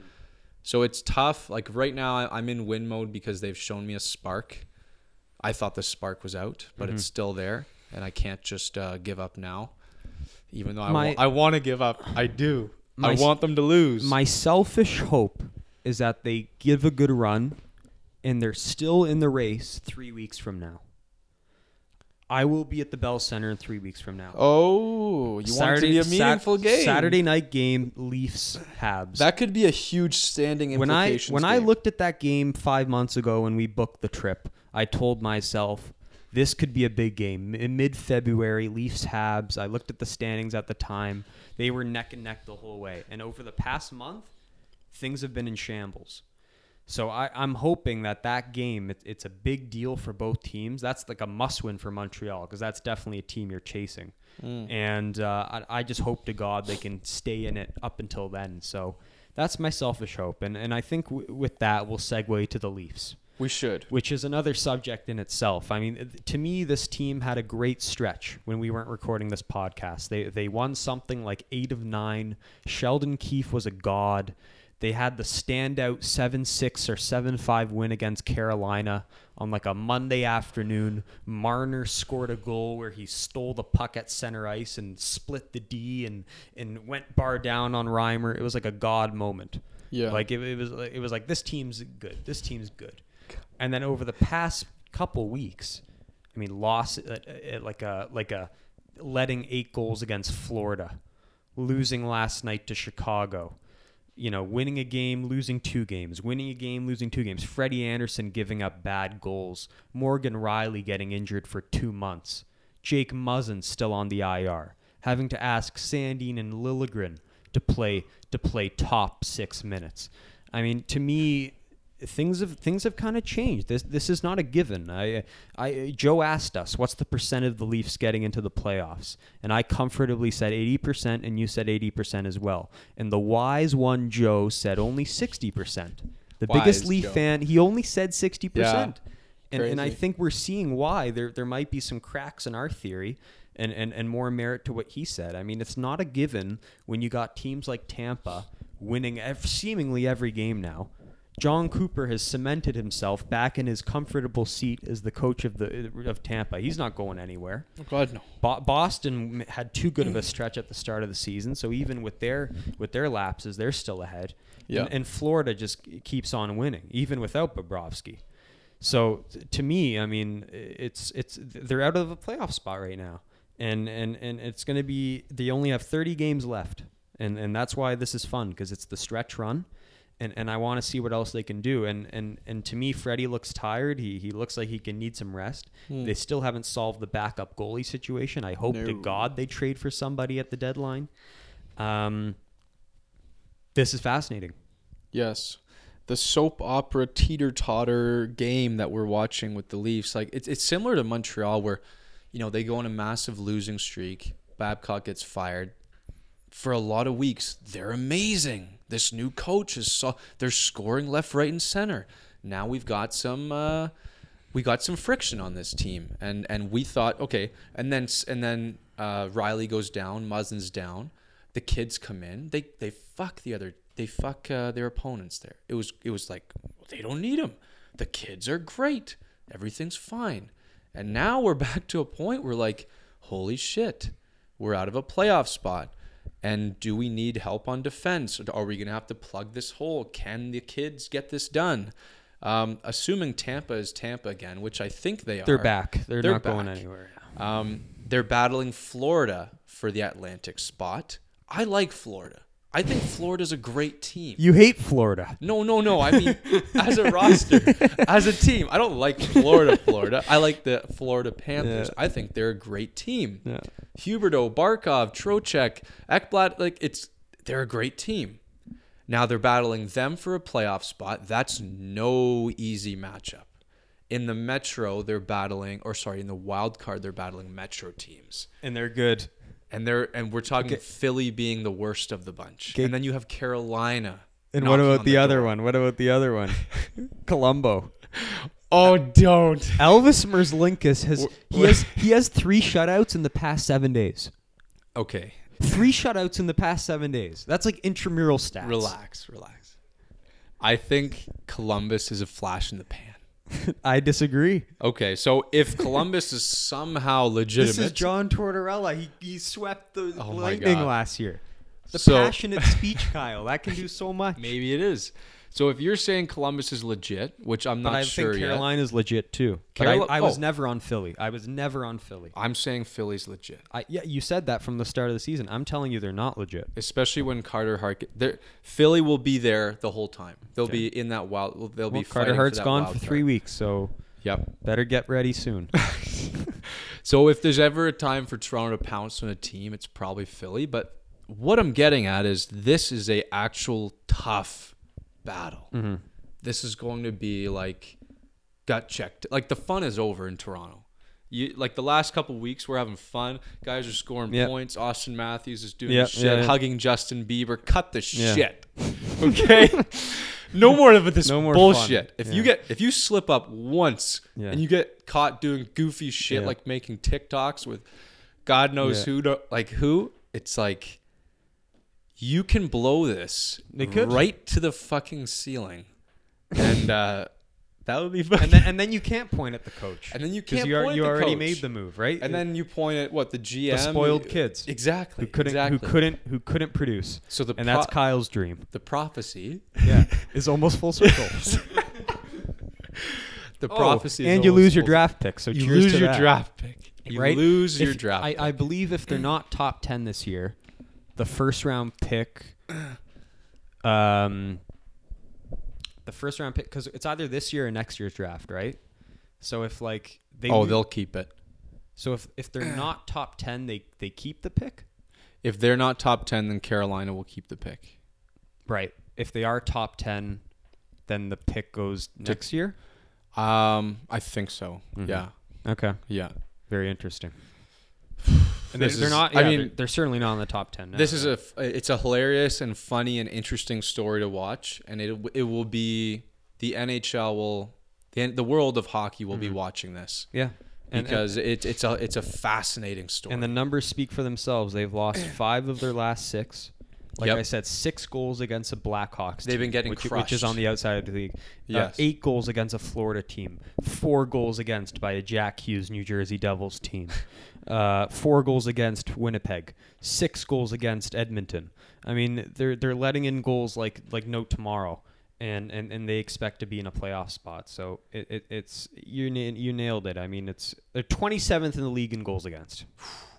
So it's tough. Like right now, I'm in win mode because they've shown me a spark. I thought the spark was out, but Mm-hmm. it's still there, and I can't just uh, give up now. Even though I, My- wa- I want to give up, I do. My I want them to lose. My selfish hope is that they give a good run and they're still in the race three weeks from now. I will be at the Bell Center in three weeks from now. oh, you want it to be a Sat- meaningful game. Saturday night game, Leafs Habs. That could be a huge standing when I when I looked at that game five months ago when we booked the trip, I told myself this could be a big game in mid February. Leafs Habs. I looked at the standings at the time; they were neck and neck the whole way. And over the past month, things have been in shambles. So I, I'm hoping that that game it, it's a big deal for both teams. That's like a must-win for Montreal because that's definitely a team you're chasing. And uh, I, I just hope to God they can stay in it up until then. So that's my selfish hope, and and I think w- with that we'll segue to the Leafs, we should. which is another subject in itself. I mean, to me, this team had a great stretch when we weren't recording this podcast. They they won something like eight of nine. Sheldon Keefe was a god. They had the standout 7 6 or 7 5 win against Carolina on like a Monday afternoon. Marner scored a goal where he stole the puck at center ice and split the D and, and went bar down on Reimer. It was like a god moment. Yeah. Like it, it was like- it was like this team's good. This team's good. And then over the past couple weeks, I mean, loss at, at like a like a letting eight goals against Florida, losing last night to Chicago, you know, winning a game, losing two games, winning a game, losing two games. Freddie Andersen giving up bad goals, Morgan Rielly getting injured for two months, Jake Muzzin still on the IR, having to ask Sandin and Liljegren to play to play top six minutes. I mean, to me, things have things have kind of changed. This this is not a given. I I Joe asked us what's the percent of the Leafs getting into the playoffs, and I comfortably said eighty percent, and you said eighty percent as well. And the wise one Joe said only sixty percent. The biggest Leaf Joe. fan, he only said sixty percent. And, and I think we're seeing why there there might be some cracks in our theory and, and, and more merit to what he said. I mean, it's not a given when you got teams like Tampa winning ev- seemingly every game now. Jon Cooper has cemented himself back in his comfortable seat as the coach of the of Tampa. He's not going anywhere. Oh God no. Bo- Boston had too good of a stretch at the start of the season, so even with their with their lapses, they're still ahead. Yeah. And, and Florida just keeps on winning, even without Bobrovsky. So to me, I mean, it's it's they're out of a playoff spot right now, and and and it's going to be they only have 30 games left, and and that's why this is fun because it's the stretch run. And, and I want to see what else they can do. And, and and to me, Freddie looks tired. He, he looks like he can need some rest. They still haven't solved the backup goalie situation. I hope to God they trade for somebody at the deadline. Um, this is fascinating. Yes. The soap opera teeter totter game that we're watching with the Leafs, like it's it's similar to Montreal where, you know, they go on a massive losing streak. Babcock gets fired. For a lot of weeks, they're amazing. This new coach is so they're scoring left, right, and center. Now we've got some uh we got some friction on this team. And and we thought okay and then and then uh, Rielly goes down Muzzin's down. The kids come in. They they fuck the other they fuck uh, their opponents there. It was it was like they don't need them the kids are great. Everything's fine. And now we're back to a point where like holy shit we're out of a playoff spot and do we need help on defense? Are we going to have to plug this hole? Can the kids get this done? Um, assuming Tampa is Tampa again, which I think they are. They're back. They're, They're not going anywhere. Um, they're battling Florida for the Atlantic spot. I like Florida. I think Florida's a great team. You hate Florida. No, no, no. I mean, as a roster, as a team, I don't like Florida, Florida. I like the Florida Panthers. Yeah. I think they're a great team. Yeah. Huberdeau, Barkov, Trocheck, Ekblad, like it's they're a great team. Now they're battling them for a playoff spot. That's no easy matchup. In the Metro, they're battling, or sorry, in the wild card, they're battling Metro teams. And they're good. And they're and we're talking Okay. Philly being the worst of the bunch. Okay. And then you have Carolina. And what about on the, other door. one? What about the other one? Colombo. Oh, don't. Elvis Merzlikins has he has he has three shutouts in the past seven days. Okay. Three shutouts in the past seven days. That's like intramural stats. Relax, relax. I think Columbus is a flash in the pan. I disagree. Okay, so if Columbus is somehow legitimate, This is John Tortorella. He he swept the Oh Lightning last year. The So- passionate speech, Kyle. That can do so much. maybe it is. So if you're saying Columbus is legit, which I'm not But I sure think yet, Carolina is legit too. But Carol- I, I was oh. never on Philly. I was never on Philly. I'm saying Philly's legit. I, yeah, you said that from the start of the season. I'm telling you, they're not legit. especially when Carter Hart. There, Philly will be there the whole time. They'll be in that wild. They'll Well, be Carter Hart's for gone for three card. weeks, so Yep. better get ready soon. So if there's ever a time for Toronto to pounce on a team, it's probably Philly. But what I'm getting at is this is a actual tough battle. Mm-hmm. This is going to be like gut checked. Like the fun is over in Toronto. You like the last couple weeks we're having fun. Guys are scoring Yeah. points. Auston Matthews is doing the shit, yeah, yeah. hugging Justin Bieber. Cut the Yeah. shit. Okay. no more of this No more bullshit. fun. If you get if you slip up once and you get caught doing goofy shit like making TikToks with God knows who to, like who, it's like you can blow this They could. right to the fucking ceiling. And uh that would be fun. and then and then you can't point at the coach. And then you 'Cause can't you, are- point you at the already coach. made the move, right? And then you point at what the GM the spoiled kids Exactly. who couldn't exactly. who couldn't who couldn't produce. So the and that's pro- Kyle's dream. the prophecy. Yeah, is almost full circle. The Oh, prophecy is and you lose your full- draft pick. So You cheers lose to your that. draft pick. You right? lose your If- draft. I, pick. I believe if they're not top ten this year, the first round pick, um, the first round pick because it's either this year or next year's draft, right? So if like they oh, lo- they'll keep it. so if if they're not top ten, they they keep the pick, If they're not top 10, then Carolina will keep the pick. right? If they are top ten, then the pick goes next year. Um, I think so. Mhm. Yeah. Okay, Yeah. very interesting. And they're, This they're is- not. I mean, they're, they're certainly not in the top ten. Now, This is a it's a hilarious and funny and interesting story to watch and it it will be the NHL will the the world of hockey will be watching this yeah, Mm-hmm. because it, it's a it's a fascinating story. And the numbers speak for themselves. They've lost five of their last six. Like Yep. I said, six goals against a Blackhawks. They've been getting which, which is on the outside of the league. Uh, eight goals against a Florida team. Four goals against by a Jack Hughes New Jersey Devils team. Uh, four goals against Winnipeg. Six goals against Edmonton. I mean, they're they're letting in goals like like no tomorrow. And, and, and they expect to be in a playoff spot. So it, it, it's you na- you nailed it. I mean, it's they're 27th in the league in goals against.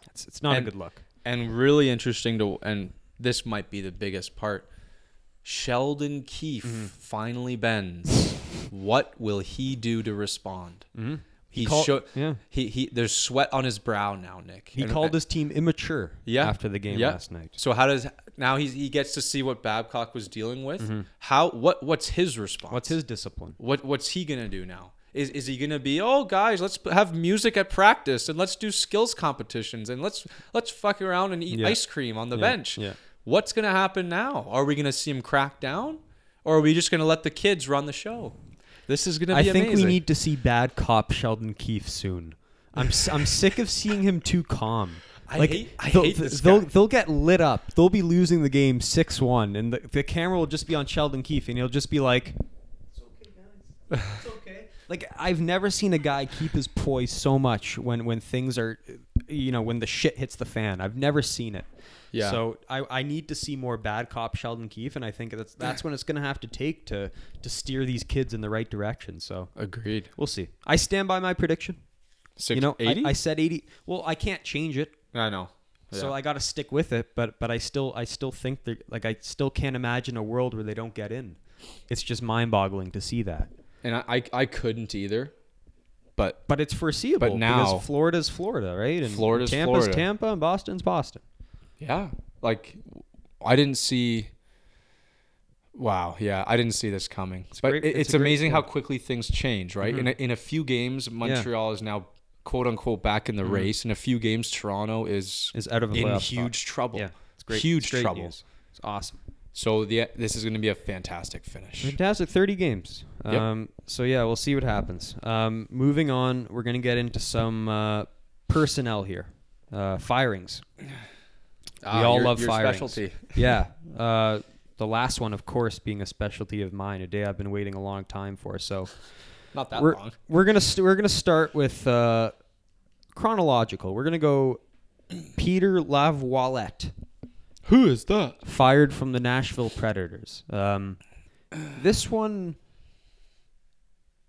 It's, it's not And- a good look. and really interesting to and this might be the biggest part. Sheldon Keefe Mm-hmm. finally bends. what will he do to respond? Mm-hmm. He, called- show, yeah. he he there's sweat on his brow now, Nick. He And- called his team immature Yeah. after the game Yeah. last night. So how does now he's he gets to see what Babcock was dealing with? How what what's his response? Mm-hmm. What's his discipline? what what's he gonna do now? Is is he gonna be oh guys let's have music at practice and let's do skills competitions and let's let's fuck around and eat Yeah. ice cream on the Yeah, bench? yeah. What's gonna happen now? Are we gonna see him crack down, or are we just gonna let the kids run the show? This is gonna I be think amazing. we need to see bad cop Sheldon Keefe soon. I'm s- I'm sick of seeing him too calm. I like hate- I they'll, hate this they'll, guy. they'll get lit up. They'll be losing the game six one, and the, the camera will just be on Sheldon Keefe, and he'll just be like, "It's okay, guys. It's okay." like I've never seen a guy keep his poise so much when when things are, you know, when the shit hits the fan. I've never seen it. Yeah. So I, I need to see more bad cop Sheldon Keefe, and I think that's that's when it's going to have to take to to steer these kids in the right direction. So agreed. we'll see. I stand by my prediction. Six, you know, I, 80? I said eighty. Well, I can't change it, I know. so I got to stick with it. But but I still I still think that like I still can't imagine a world where they don't get in. It's just mind boggling to see that. and I, I I couldn't either, but But it's foreseeable. But now- because Florida's Florida, right? And Florida's Tampa's Florida. Tampa, and Boston's Boston. Yeah. Like I didn't see Wow, yeah, I didn't see this coming. but great- it's it's, amazing how quickly things change, right? In a, in a few games, Montreal is now quote unquote back in the race. In a few games, Toronto is Is out of in huge spot. trouble. Yeah, it's great. Huge it's great trouble. news. It's awesome. So the this is going to be a fantastic finish. Fantastic, thirty games. Yep. Um, so yeah, we'll see what happens. Um, moving on, we're gonna get into some uh, personnel here. Uh, firings. Ah, all your- love your firings. specialty. yeah. Uh, the last one, of course, being a specialty of mine, a day I've been waiting a long time for. So, Not that we're, long. We're gonna st- we're gonna start with uh, chronological. We're gonna go Peter Laviolette, Who is that? fired from the Nashville Predators. Um, this one,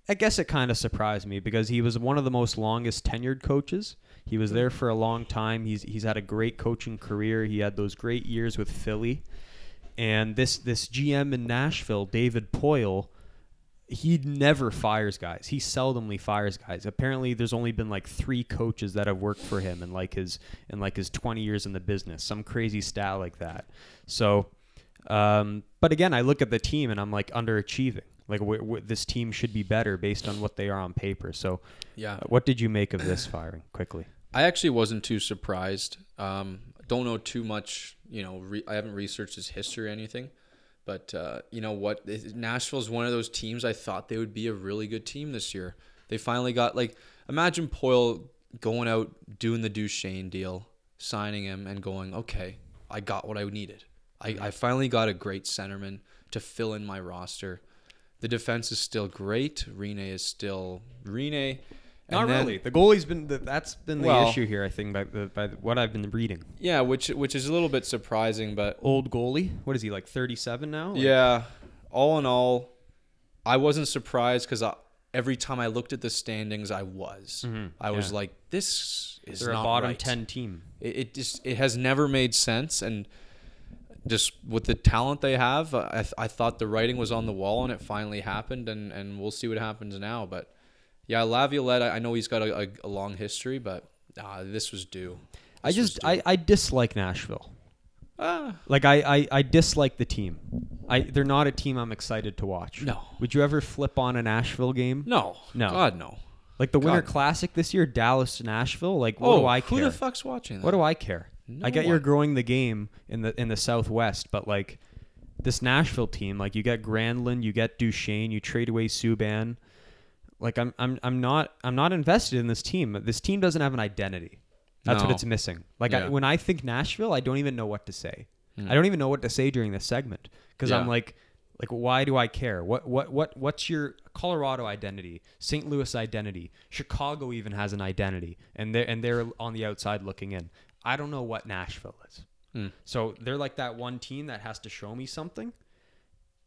I guess it kind of surprised me because he was one of the most longest tenured coaches. He was there for a long time. He's he's had a great coaching career. He had those great years with Philly, and this this GM in Nashville, David Poile, he never fires guys. He seldomly fires guys. Apparently, there's only been like three coaches that have worked for him in like his in like his 20 years in the business. Some crazy stat like that. So, um, but again, I look at the team and I'm like underachieving. Like w- w- this team should be better based on what they are on paper. So, Yeah. what did you make of this firing? Quickly. I actually wasn't too surprised. Um, don't know too much. You know, re- I haven't researched his history or anything. But uh, you know what? Nashville is one of those teams I thought they would be a really good team this year. They finally got like imagine Poile going out doing the Duchene deal, signing him, and going, okay, I got what I needed. I, I finally got a great centerman to fill in my roster. The defense is still great. Rinne is still Rinne. Not then- really. The goalie's been the, that's been the Well- issue here. I think by the, by the, what I've been reading. Yeah, which which is a little bit surprising, but Old goalie. What is he like? 37 now? Like- yeah, all in all, I wasn't surprised because every time I looked at the standings, I was. Mhm, I was like, this is They're a bottom right. 10 team. It, it just it has never made sense, and just with the talent they have, I th- I thought the writing was on the wall, and it finally happened, and and we'll see what happens now. But yeah, Laviolette, I I know he's got a, a, a long history, but uh, this was due. I This was just due. I, I dislike Nashville. Ah, Like I, I, I dislike the team. I they're not a team I'm excited to watch. No. Would you ever flip on a Nashville game? no, No. God no. Like the Winter Classic this year, Dallas to Nashville. Like what oh, do I who the fuck's watching that? what do I care? No I get you're growing the game in the in the Southwest, but like this Nashville team, like you get Granlund, you get Duchene, you trade away Subban. Like I'm I'm I'm not I'm not invested in this team. This team doesn't have an identity. That's what it's missing. Like I, when I think Nashville, I don't even know what to say. I don't even know what to say during this segment because I'm Hmm. Like, like why do I care? What what what what's your Colorado identity? St. Louis identity? Chicago even has an identity, and they're and they're on the outside looking in. I don't know what Nashville is. Hmm. So they're like that one team that has to show me something,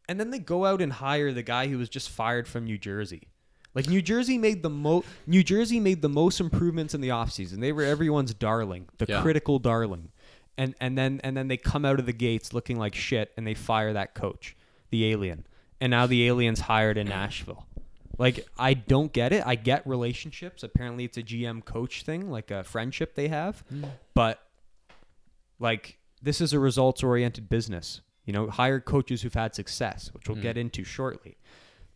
and then they go out and hire the guy who was just fired from New Jersey. Like New Jersey made the mo New Jersey made the most improvements in the offseason. They were everyone's darling, the Yeah. critical darling. And and then and then they come out of the gates looking like shit and they fire that coach, the alien. And now the alien's hired in Nashville. Like I don't get it. I get relationships. Apparently it's a GM coach thing, like a friendship they have. Hmm. But like this is a results oriented business. You know, hire coaches who've had success, which we'll hmm. get into shortly.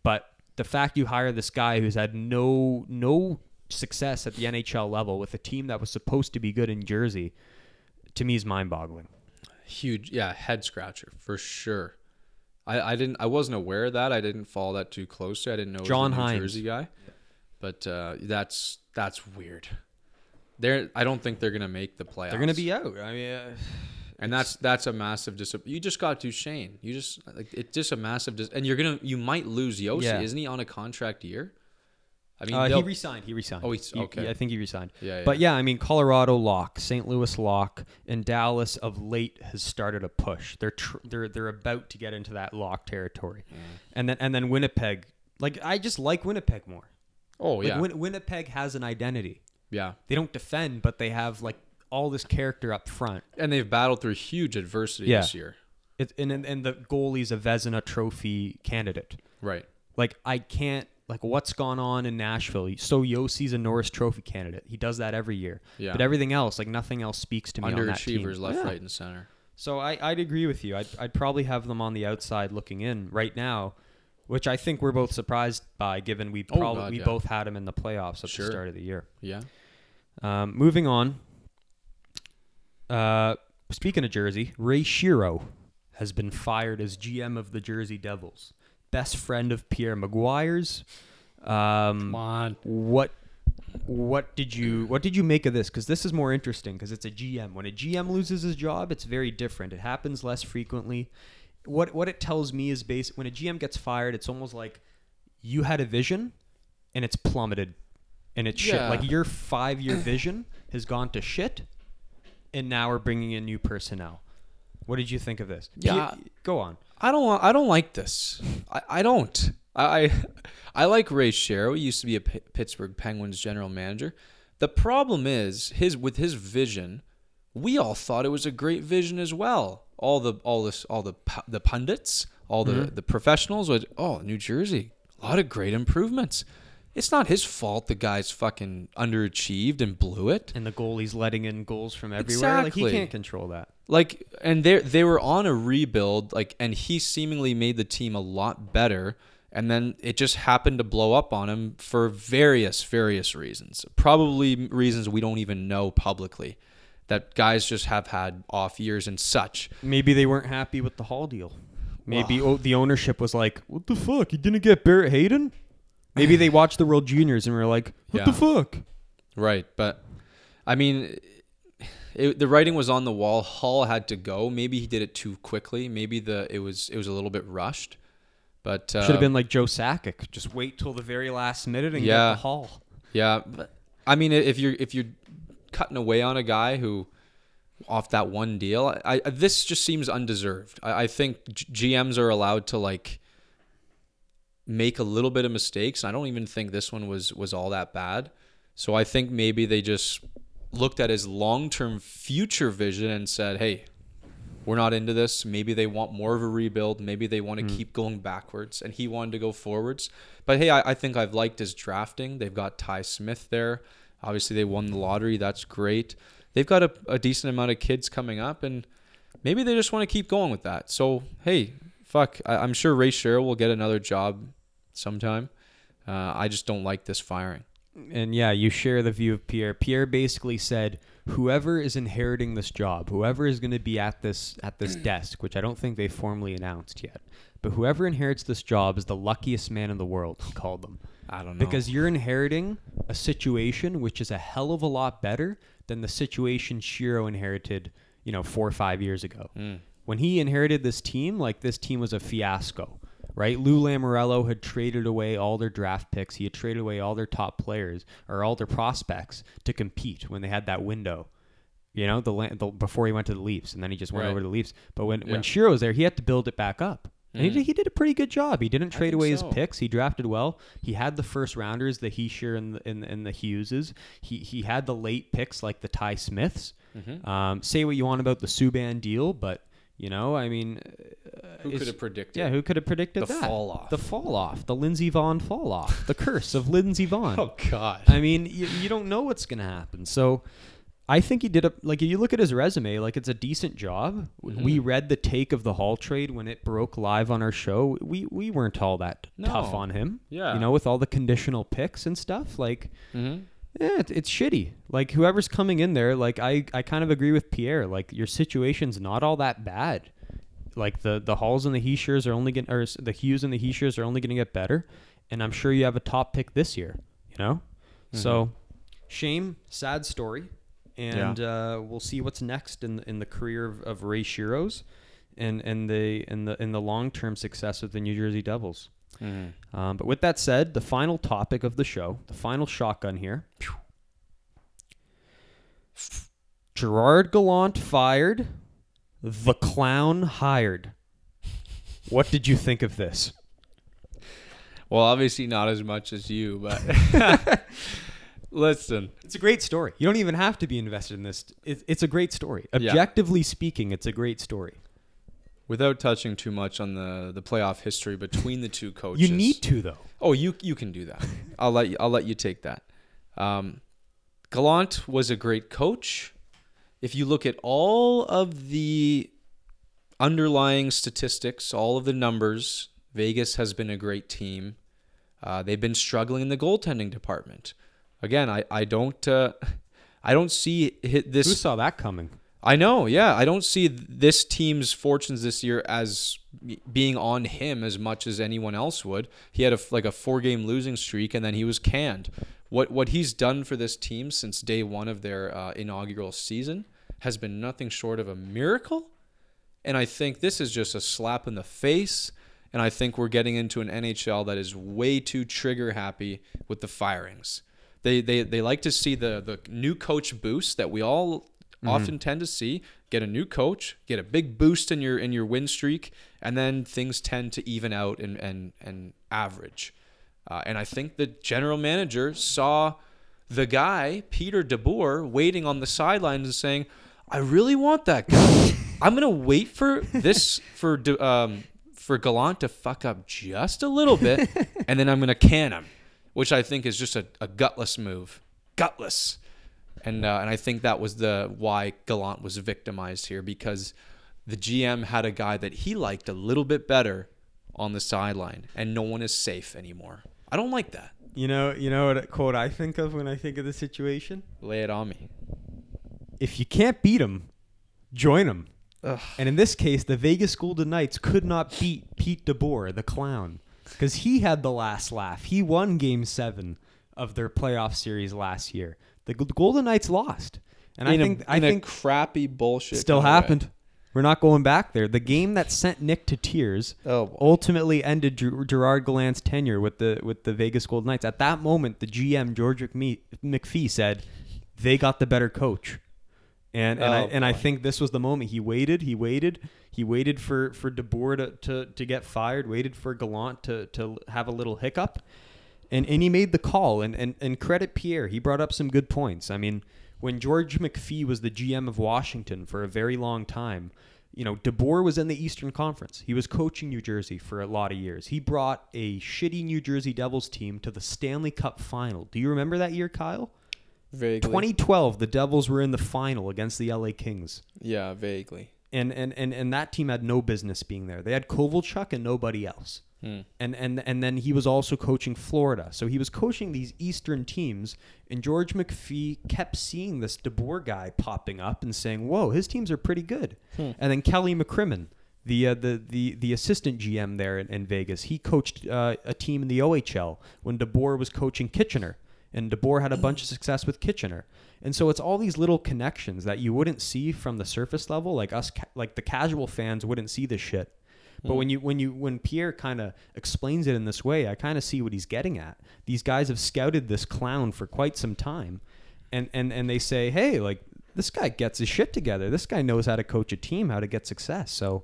But the fact you hire this guy who's had no no success at the NHL level with a team that was supposed to be good in Jersey, to me is mind boggling. Huge, yeah, head scratcher for sure. I, I didn't, I wasn't aware of that. I didn't follow that too closely. I didn't know it was John a New Hynes. Jersey guy, but uh, that's that's weird. They're, I don't think they're gonna make the playoffs. They're going to be out. I mean, uh, and that's that's a massive disappointment. You just got Duchene. You just like it's just a massive, dis- and you're gonna you might lose Josi. Yeah. Isn't he on a contract year? I mean, uh, he resigned. He resigned. Oh, he's- He- okay. yeah, I think he resigned. Yeah, But yeah. yeah, I mean, Colorado lock, St. Louis lock, and Dallas of late has started a push. They're tr- they're they're about to get into that lock territory, and then and then Winnipeg. Like I just like Winnipeg more. oh Like yeah, Win- Winnipeg has an identity. yeah, They don't defend, but they have like all this character up front. and they've battled through huge adversity Yeah. this year. It, and and and the goalie's a Vezina Trophy candidate. Right. Like I can't like what's gone on in Nashville. So Josi's a Norris Trophy candidate. He does that every year. Yeah. But everything else, like nothing else, speaks to me on that team. Underachievers left, Yeah. right, and center. So I, I'd agree with you. I'd, I'd probably have them on the outside looking in right now, which I think we're both surprised by, given we Oh, probably God, we yeah. both had them in the playoffs at Sure. the start of the year. Yeah. Um, moving on. Uh, speaking of Jersey, Ray Shero has been fired as GM of the Jersey Devils. Best friend of Pierre McGuire's. Um, on. what what did you what did you make of this? Because this is more interesting because it's a GM. When a GM loses his job, it's very different. It happens less frequently. What what it tells me is base when a GM gets fired, it's almost like you had a vision and it's plummeted, and it's shit. Like your five year vision has gone to shit, and now we're bringing in new personnel. What did you think of this? Yeah. P- go on. I don't. I don't like this. I, I don't. I, I like Ray Shero. He used to be a P- Pittsburgh Penguins general manager. The problem is his with his vision. We all thought it was a great vision as well. All the all this all the the pundits, all the mm-hmm. the professionals would. Oh, New Jersey, a lot of great improvements. It's not his fault the guy's fucking underachieved and blew it. And the goalie's letting in goals from everywhere. Like he can't control that. like and they they were on a rebuild like and he seemingly made the team a lot better and then it just happened to blow up on him for various various reasons probably reasons we don't even know publicly that guys just have had off years and such Maybe they weren't happy with the Hall deal. Maybe oh, the ownership was like, "What the fuck? You didn't get Barrett Hayton?" Maybe they watched the World Juniors and were like, "What the Yeah. fuck?" right but i mean it, the writing was on the wall hall had to go maybe he did it too quickly maybe the it was it was a little bit rushed but uh, Should have been like Joe Sakic. Just wait till the very last minute and Yeah. get the Hall. Yeah, but I mean, if you're if you're cutting away on a guy who off that one deal, I, I this just seems undeserved. I, I think G- GMs are allowed to like make a little bit of mistakes. I don't even think this one was was all that bad. So I think maybe they just looked at his long term future vision and said, "Hey, we're not into this. Maybe they want more of a rebuild. Maybe they want to mm-hmm. keep going backwards. And he wanted to go forwards. But hey, I, I think I've liked his drafting. They've got Ty Smith there. Obviously, they won the lottery. That's great. They've got a, a decent amount of kids coming up, and maybe they just want to keep going with that. So hey, fuck. I, I'm sure Ray Shero will get another job sometime. Uh, I just don't like this firing. And yeah, you share the view of Pierre. Pierre basically said, "Whoever is inheriting this job, whoever is going to be at this at this desk, which I don't think they formally announced yet, but whoever inherits this job is the luckiest man in the world." He called them. I don't know Because you're inheriting a situation which is a hell of a lot better than the situation Shero inherited, you know, four or five years ago. When he inherited this team, like this team was a fiasco, right? Lou Lamoriello had traded away all their draft picks. He had traded away all their top players or all their prospects to compete when they had that window. You know, the, the before he went to the Leafs, and then he just went Right. over to the Leafs. But when when Shero was there, he had to build it back up. And he, Mm. did, he did a pretty good job. He didn't trade away his picks. He drafted well. He had the first rounders, the Hischier and the, and, and the Hugheses. He he had the late picks like the Ty Smiths. Mm-hmm. Um, say what you want about the Subban deal, but you know, I mean, who could have predicted? yeah, who could have predicted The that? fall off. The fall off, the Lindsey Vonn fall off, the curse of Lindsey Vonn. Oh God. I mean, you, you don't know what's going to happen. So I think he did a like if you look at his resume, like it's a decent job. W We read the take of the Hall trade when it broke live on our show. We we weren't all that tough on him. Yeah. You know, with all the conditional picks and stuff, like Mm-hmm. Yeah, it, it's shitty. Like whoever's coming in there, like I, I kind of agree with Pierre. Like your situation's not all that bad. Like the the Halls and the Hischiers are only going or the Hughes and the Hischiers are only going to get better, and I'm sure you have a top pick this year. You know, so shame, sad story, and uh, we'll see what's next in in the career of, of Ray Shero's, and and the in the in the long term success of the New Jersey Devils. Mm-hmm. Um, but with that said, the final topic of the show, the final shotgun here. Gerard Gallant fired, the clown hired. What did you think of this? Well, obviously not as much as you, but listen. It's a great story. You don't even have to be invested in this. It's a great story. Yeah. Objectively speaking, it's a great story. Without touching too much on the the playoff history between the two coaches, You need to though. Oh, you you can do that. I'll let you. I'll let you take that. Um, Gallant was a great coach. If you look at all of the underlying statistics, all of the numbers, Vegas has been a great team. Uh, they've been struggling in the goaltending department. Again, I I don't uh, I don't see hit this Who saw that coming? I know, yeah. I don't see this team's fortunes this year as being on him as much as anyone else would. He had a like a four game losing streak and then he was canned. What what he's done for this team since day one of their uh, inaugural season has been nothing short of a miracle. And I think this is just a slap in the face. And I think we're getting into an NHL that is way too trigger happy with the firings. They, they, they like to see the, the new coach boost that we all often tend to see. Get a new coach, get a big boost in your in your win streak, and then things tend to even out and and, and average. Uh, and I think the general manager saw the guy, Peter DeBoer, waiting on the sidelines and saying, I really want that guy. I'm going to wait for this, for um, for Gallant to fuck up just a little bit, and then I'm going to can him, which I think is just a, a gutless move. Gutless. And, uh, and I think that was the why Gallant was victimized here because the GM had a guy that he liked a little bit better on the sideline, and no one is safe anymore. I don't like that. You know, you know what a quote I think of when I think of the situation? Lay it on me. If you can't beat them, join them. And in this case, the Vegas Golden Knights could not beat Pete DeBoer, the clown, because he had the last laugh. He won Game Seven of their playoff series last year. The Golden Knights lost, and in I think a, I in think crappy bullshit still kinda way. happened. We're not going back there. The game that sent Nick to tears Oh, ultimately ended Ger- Gerard Gallant's tenure with the with the Vegas Golden Knights. At that moment, the GM George McPhee said they got the better coach, and and I Oh, and I think this was the moment. He waited. He waited. He waited for for DeBoer to, to, to get fired. Waited for Gallant to to have a little hiccup, and and he made the call. And and and credit Pierre. He brought up some good points. I mean, when George McPhee was the GM of Washington for a very long time, you know, DeBoer was in the Eastern Conference. He was coaching New Jersey for a lot of years. He brought a shitty New Jersey Devils team to the Stanley Cup final. Do you remember that year, Kyle? vaguely. 2012, the Devils were in the final against the LA Kings. Yeah, vaguely. And and, and, and that team had no business being there. They had Kovalchuk and nobody else. Hmm. And, and and then he was also coaching Florida. So he was coaching these Eastern teams, and George McPhee kept seeing this DeBoer guy popping up and saying, "Whoa, his teams are pretty good." Hmm. And then Kelly McCrimmon, the uh, the the the assistant GM there in, in Vegas, he coached uh, a team in the OHL when DeBoer was coaching Kitchener, and DeBoer had a bunch of success with Kitchener. And so it's all these little connections that you wouldn't see from the surface level, like us, ca- like the casual fans wouldn't see this shit. But when mm. you when you when Pierre kind of explains it in this way, I kind of see what he's getting at. These guys have scouted this clown for quite some time, and and and they say, hey, like this guy gets his shit together. This guy knows how to coach a team, how to get success. So,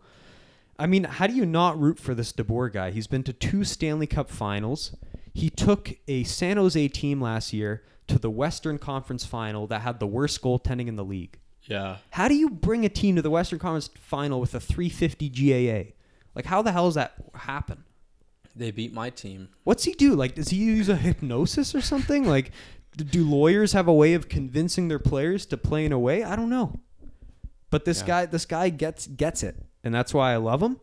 I mean, how do you not root for this DeBoer guy? He's been to two Stanley Cup Finals. He took a San Jose team last year to the Western Conference Final that had the worst goaltending in the league. Yeah. How do you bring a team to the Western Conference Final with a 350 GAA? Like, how the hell does that happen? They beat my team. What's he do? Like, does he use a hypnosis or something? Like, do lawyers have a way of convincing their players to play in a way? I don't know. But this Yeah. guy, this guy gets gets it, and that's why I love him.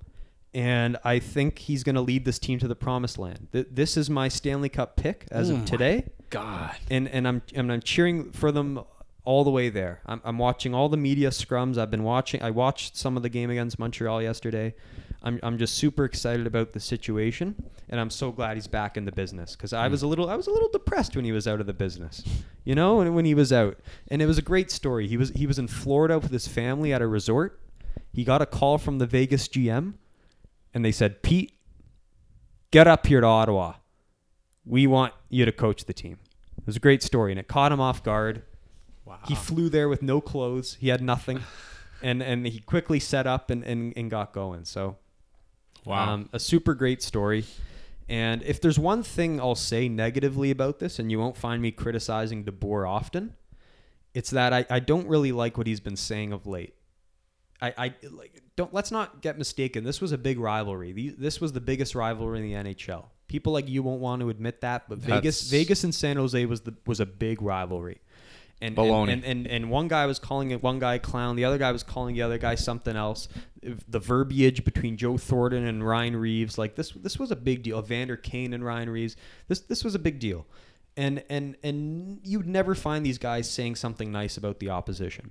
And I think he's going to lead this team to the promised land. Th- this is my Stanley Cup pick as Oh of today God. and and I'm and I'm cheering for them all the way there. I'm, I'm watching all the media scrums. I've been watching. I watched some of the game against Montreal yesterday. I'm I'm just super excited about the situation, and I'm so glad he's back in the business because I hmm. was a little I was a little depressed when he was out of the business, you know, when when he was out. And it was a great story. He was he was in Florida with his family at a resort. He got a call from the Vegas GM, and they said, Pete, get up here to Ottawa we want you to coach the team. It was a great story, and it caught him off guard. Wow. He flew there with no clothes. He had nothing, and and he quickly set up and, and, and got going. So, Wow. um, a super great story. And if there's one thing I'll say negatively about this, and you won't find me criticizing DeBoer often, it's that I, I don't really like what he's been saying of late. I, I like don't let's not get mistaken. This was a big rivalry. The- This was the biggest rivalry in the NHL. People like you won't want to admit that, but Vegas, That's- Vegas and San Jose was the was a big rivalry. And, and, and, and and one guy was calling it one guy clown, the other guy was calling the other guy something else. The verbiage between Joe Thornton and Ryan Reaves, like this, this was a big deal. Vander Kane and Ryan Reaves, this this was a big deal, and and and you'd never find these guys saying something nice about the opposition.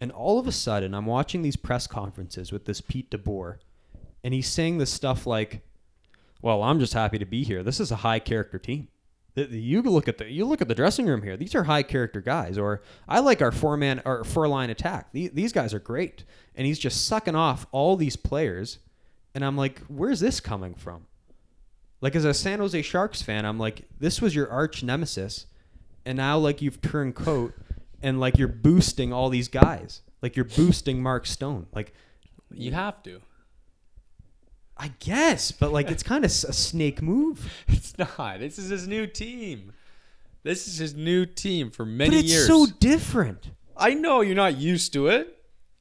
And all of a sudden, I'm watching these press conferences with this Pete DeBoer, and he's saying this stuff like, "Well, I'm just happy to be here. This is a high character team. You look at the you look at the dressing room here. These are high character guys. Or I like our four man or four line attack. These guys are great." And he's just sucking off all these players, and I'm like, where's this coming from? Like as a San Jose Sharks fan, I'm like, this was your arch nemesis, and now like you've turned coat, and like you're boosting all these guys, like you're boosting Mark Stone, like. You have to. I guess, but like it's kind of a snake move. It's not. This is his new team. This is his new team for many But it's years. so different. I know you're not used to it.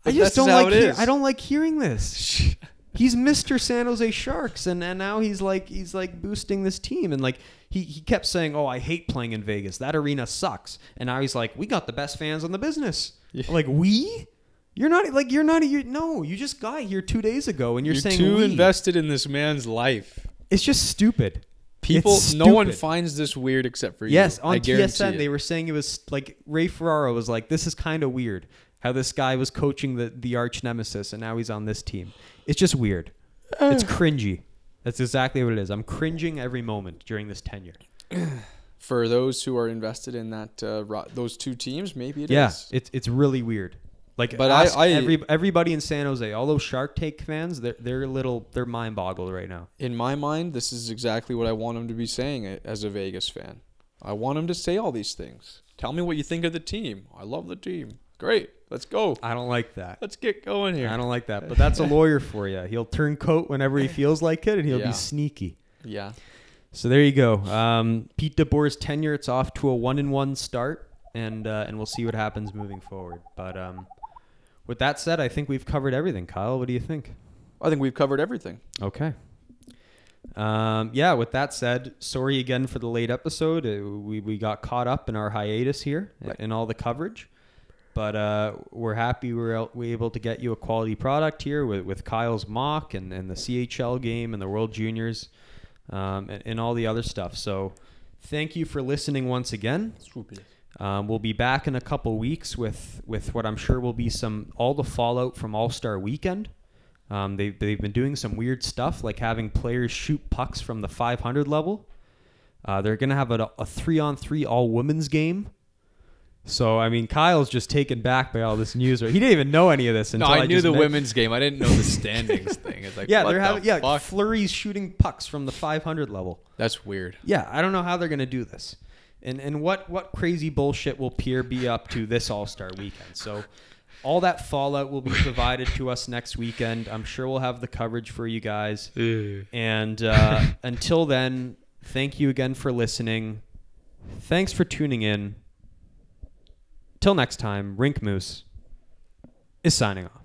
I just don't like. is. I don't like hearing this. He's Mr. San Jose Sharks, and, and now he's like he's like boosting this team, and like he, he kept saying, "Oh, I hate playing in Vegas. That arena sucks." And now he's like, "We got the best fans in the business." Yeah. Like we, you're not like you're not. you no, you just got here two days ago, and you're, You're saying too we. invested in this man's life. It's just stupid. People, no one finds this weird except for you. Yes, on guarantee TSN it. they were saying it was like Ray Ferraro was like, "This is kind of weird how this guy was coaching the the arch nemesis, and now he's on this team. It's just weird. It's cringy. That's exactly what it is. I'm cringing every moment during this tenure. For those who are invested in that, uh, ro- those two teams, maybe it is. yeah, it's it's really weird. Like, But I- ask I- every everybody in San Jose, all those Shark Take fans, they're they're a little they're mind boggled right now. In my mind, this is exactly what I want him to be saying a- as a Vegas fan. I want him to say all these things. Tell me what you think of the team. I love the team. Great. Let's go. I don't like that. Let's get going here. I don't like that. But that's a lawyer for you. He'll turn coat whenever he feels like it, and he'll Yeah. be sneaky. Yeah. So there you go. Um, Pete DeBoer's tenure, it's off to a one and one start, and uh, and we'll see what happens moving forward. But um, with that said, I think we've covered everything. Kyle, what do you think? I think we've covered everything. Okay. Um, yeah. With that said, sorry again for the late episode. Uh, we we got caught up in our hiatus here Right. in all the coverage. But uh, we're happy we were, we able to get you a quality product here with, with Kyle's mock and, and the CHL game and the World Juniors um, and, and all the other stuff. So thank you for listening once again. Um, we'll be back in a couple weeks with, with what I'm sure will be some all the fallout from All Star Weekend. Um, they, they've been doing some weird stuff like having players shoot pucks from the 500 level. Uh, they're going to have a, a three on three all women's game. So, I mean, Kyle's just taken back by all this news. Right? He didn't even know any of this No, until I, knew just the men- women's game. I didn't know the standings thing. It's like Yeah, what they're the having yeah fuck? flurries shooting pucks from the 500 level. That's weird. Yeah, I don't know how they're going to do this. And and what what crazy bullshit will Pierre be up to this All-Star weekend? So all that fallout will be provided to us next weekend. I'm sure we'll have the coverage for you guys. And uh, until then, thank you again for listening. Thanks for tuning in. Till next time, Rink Moose is signing off.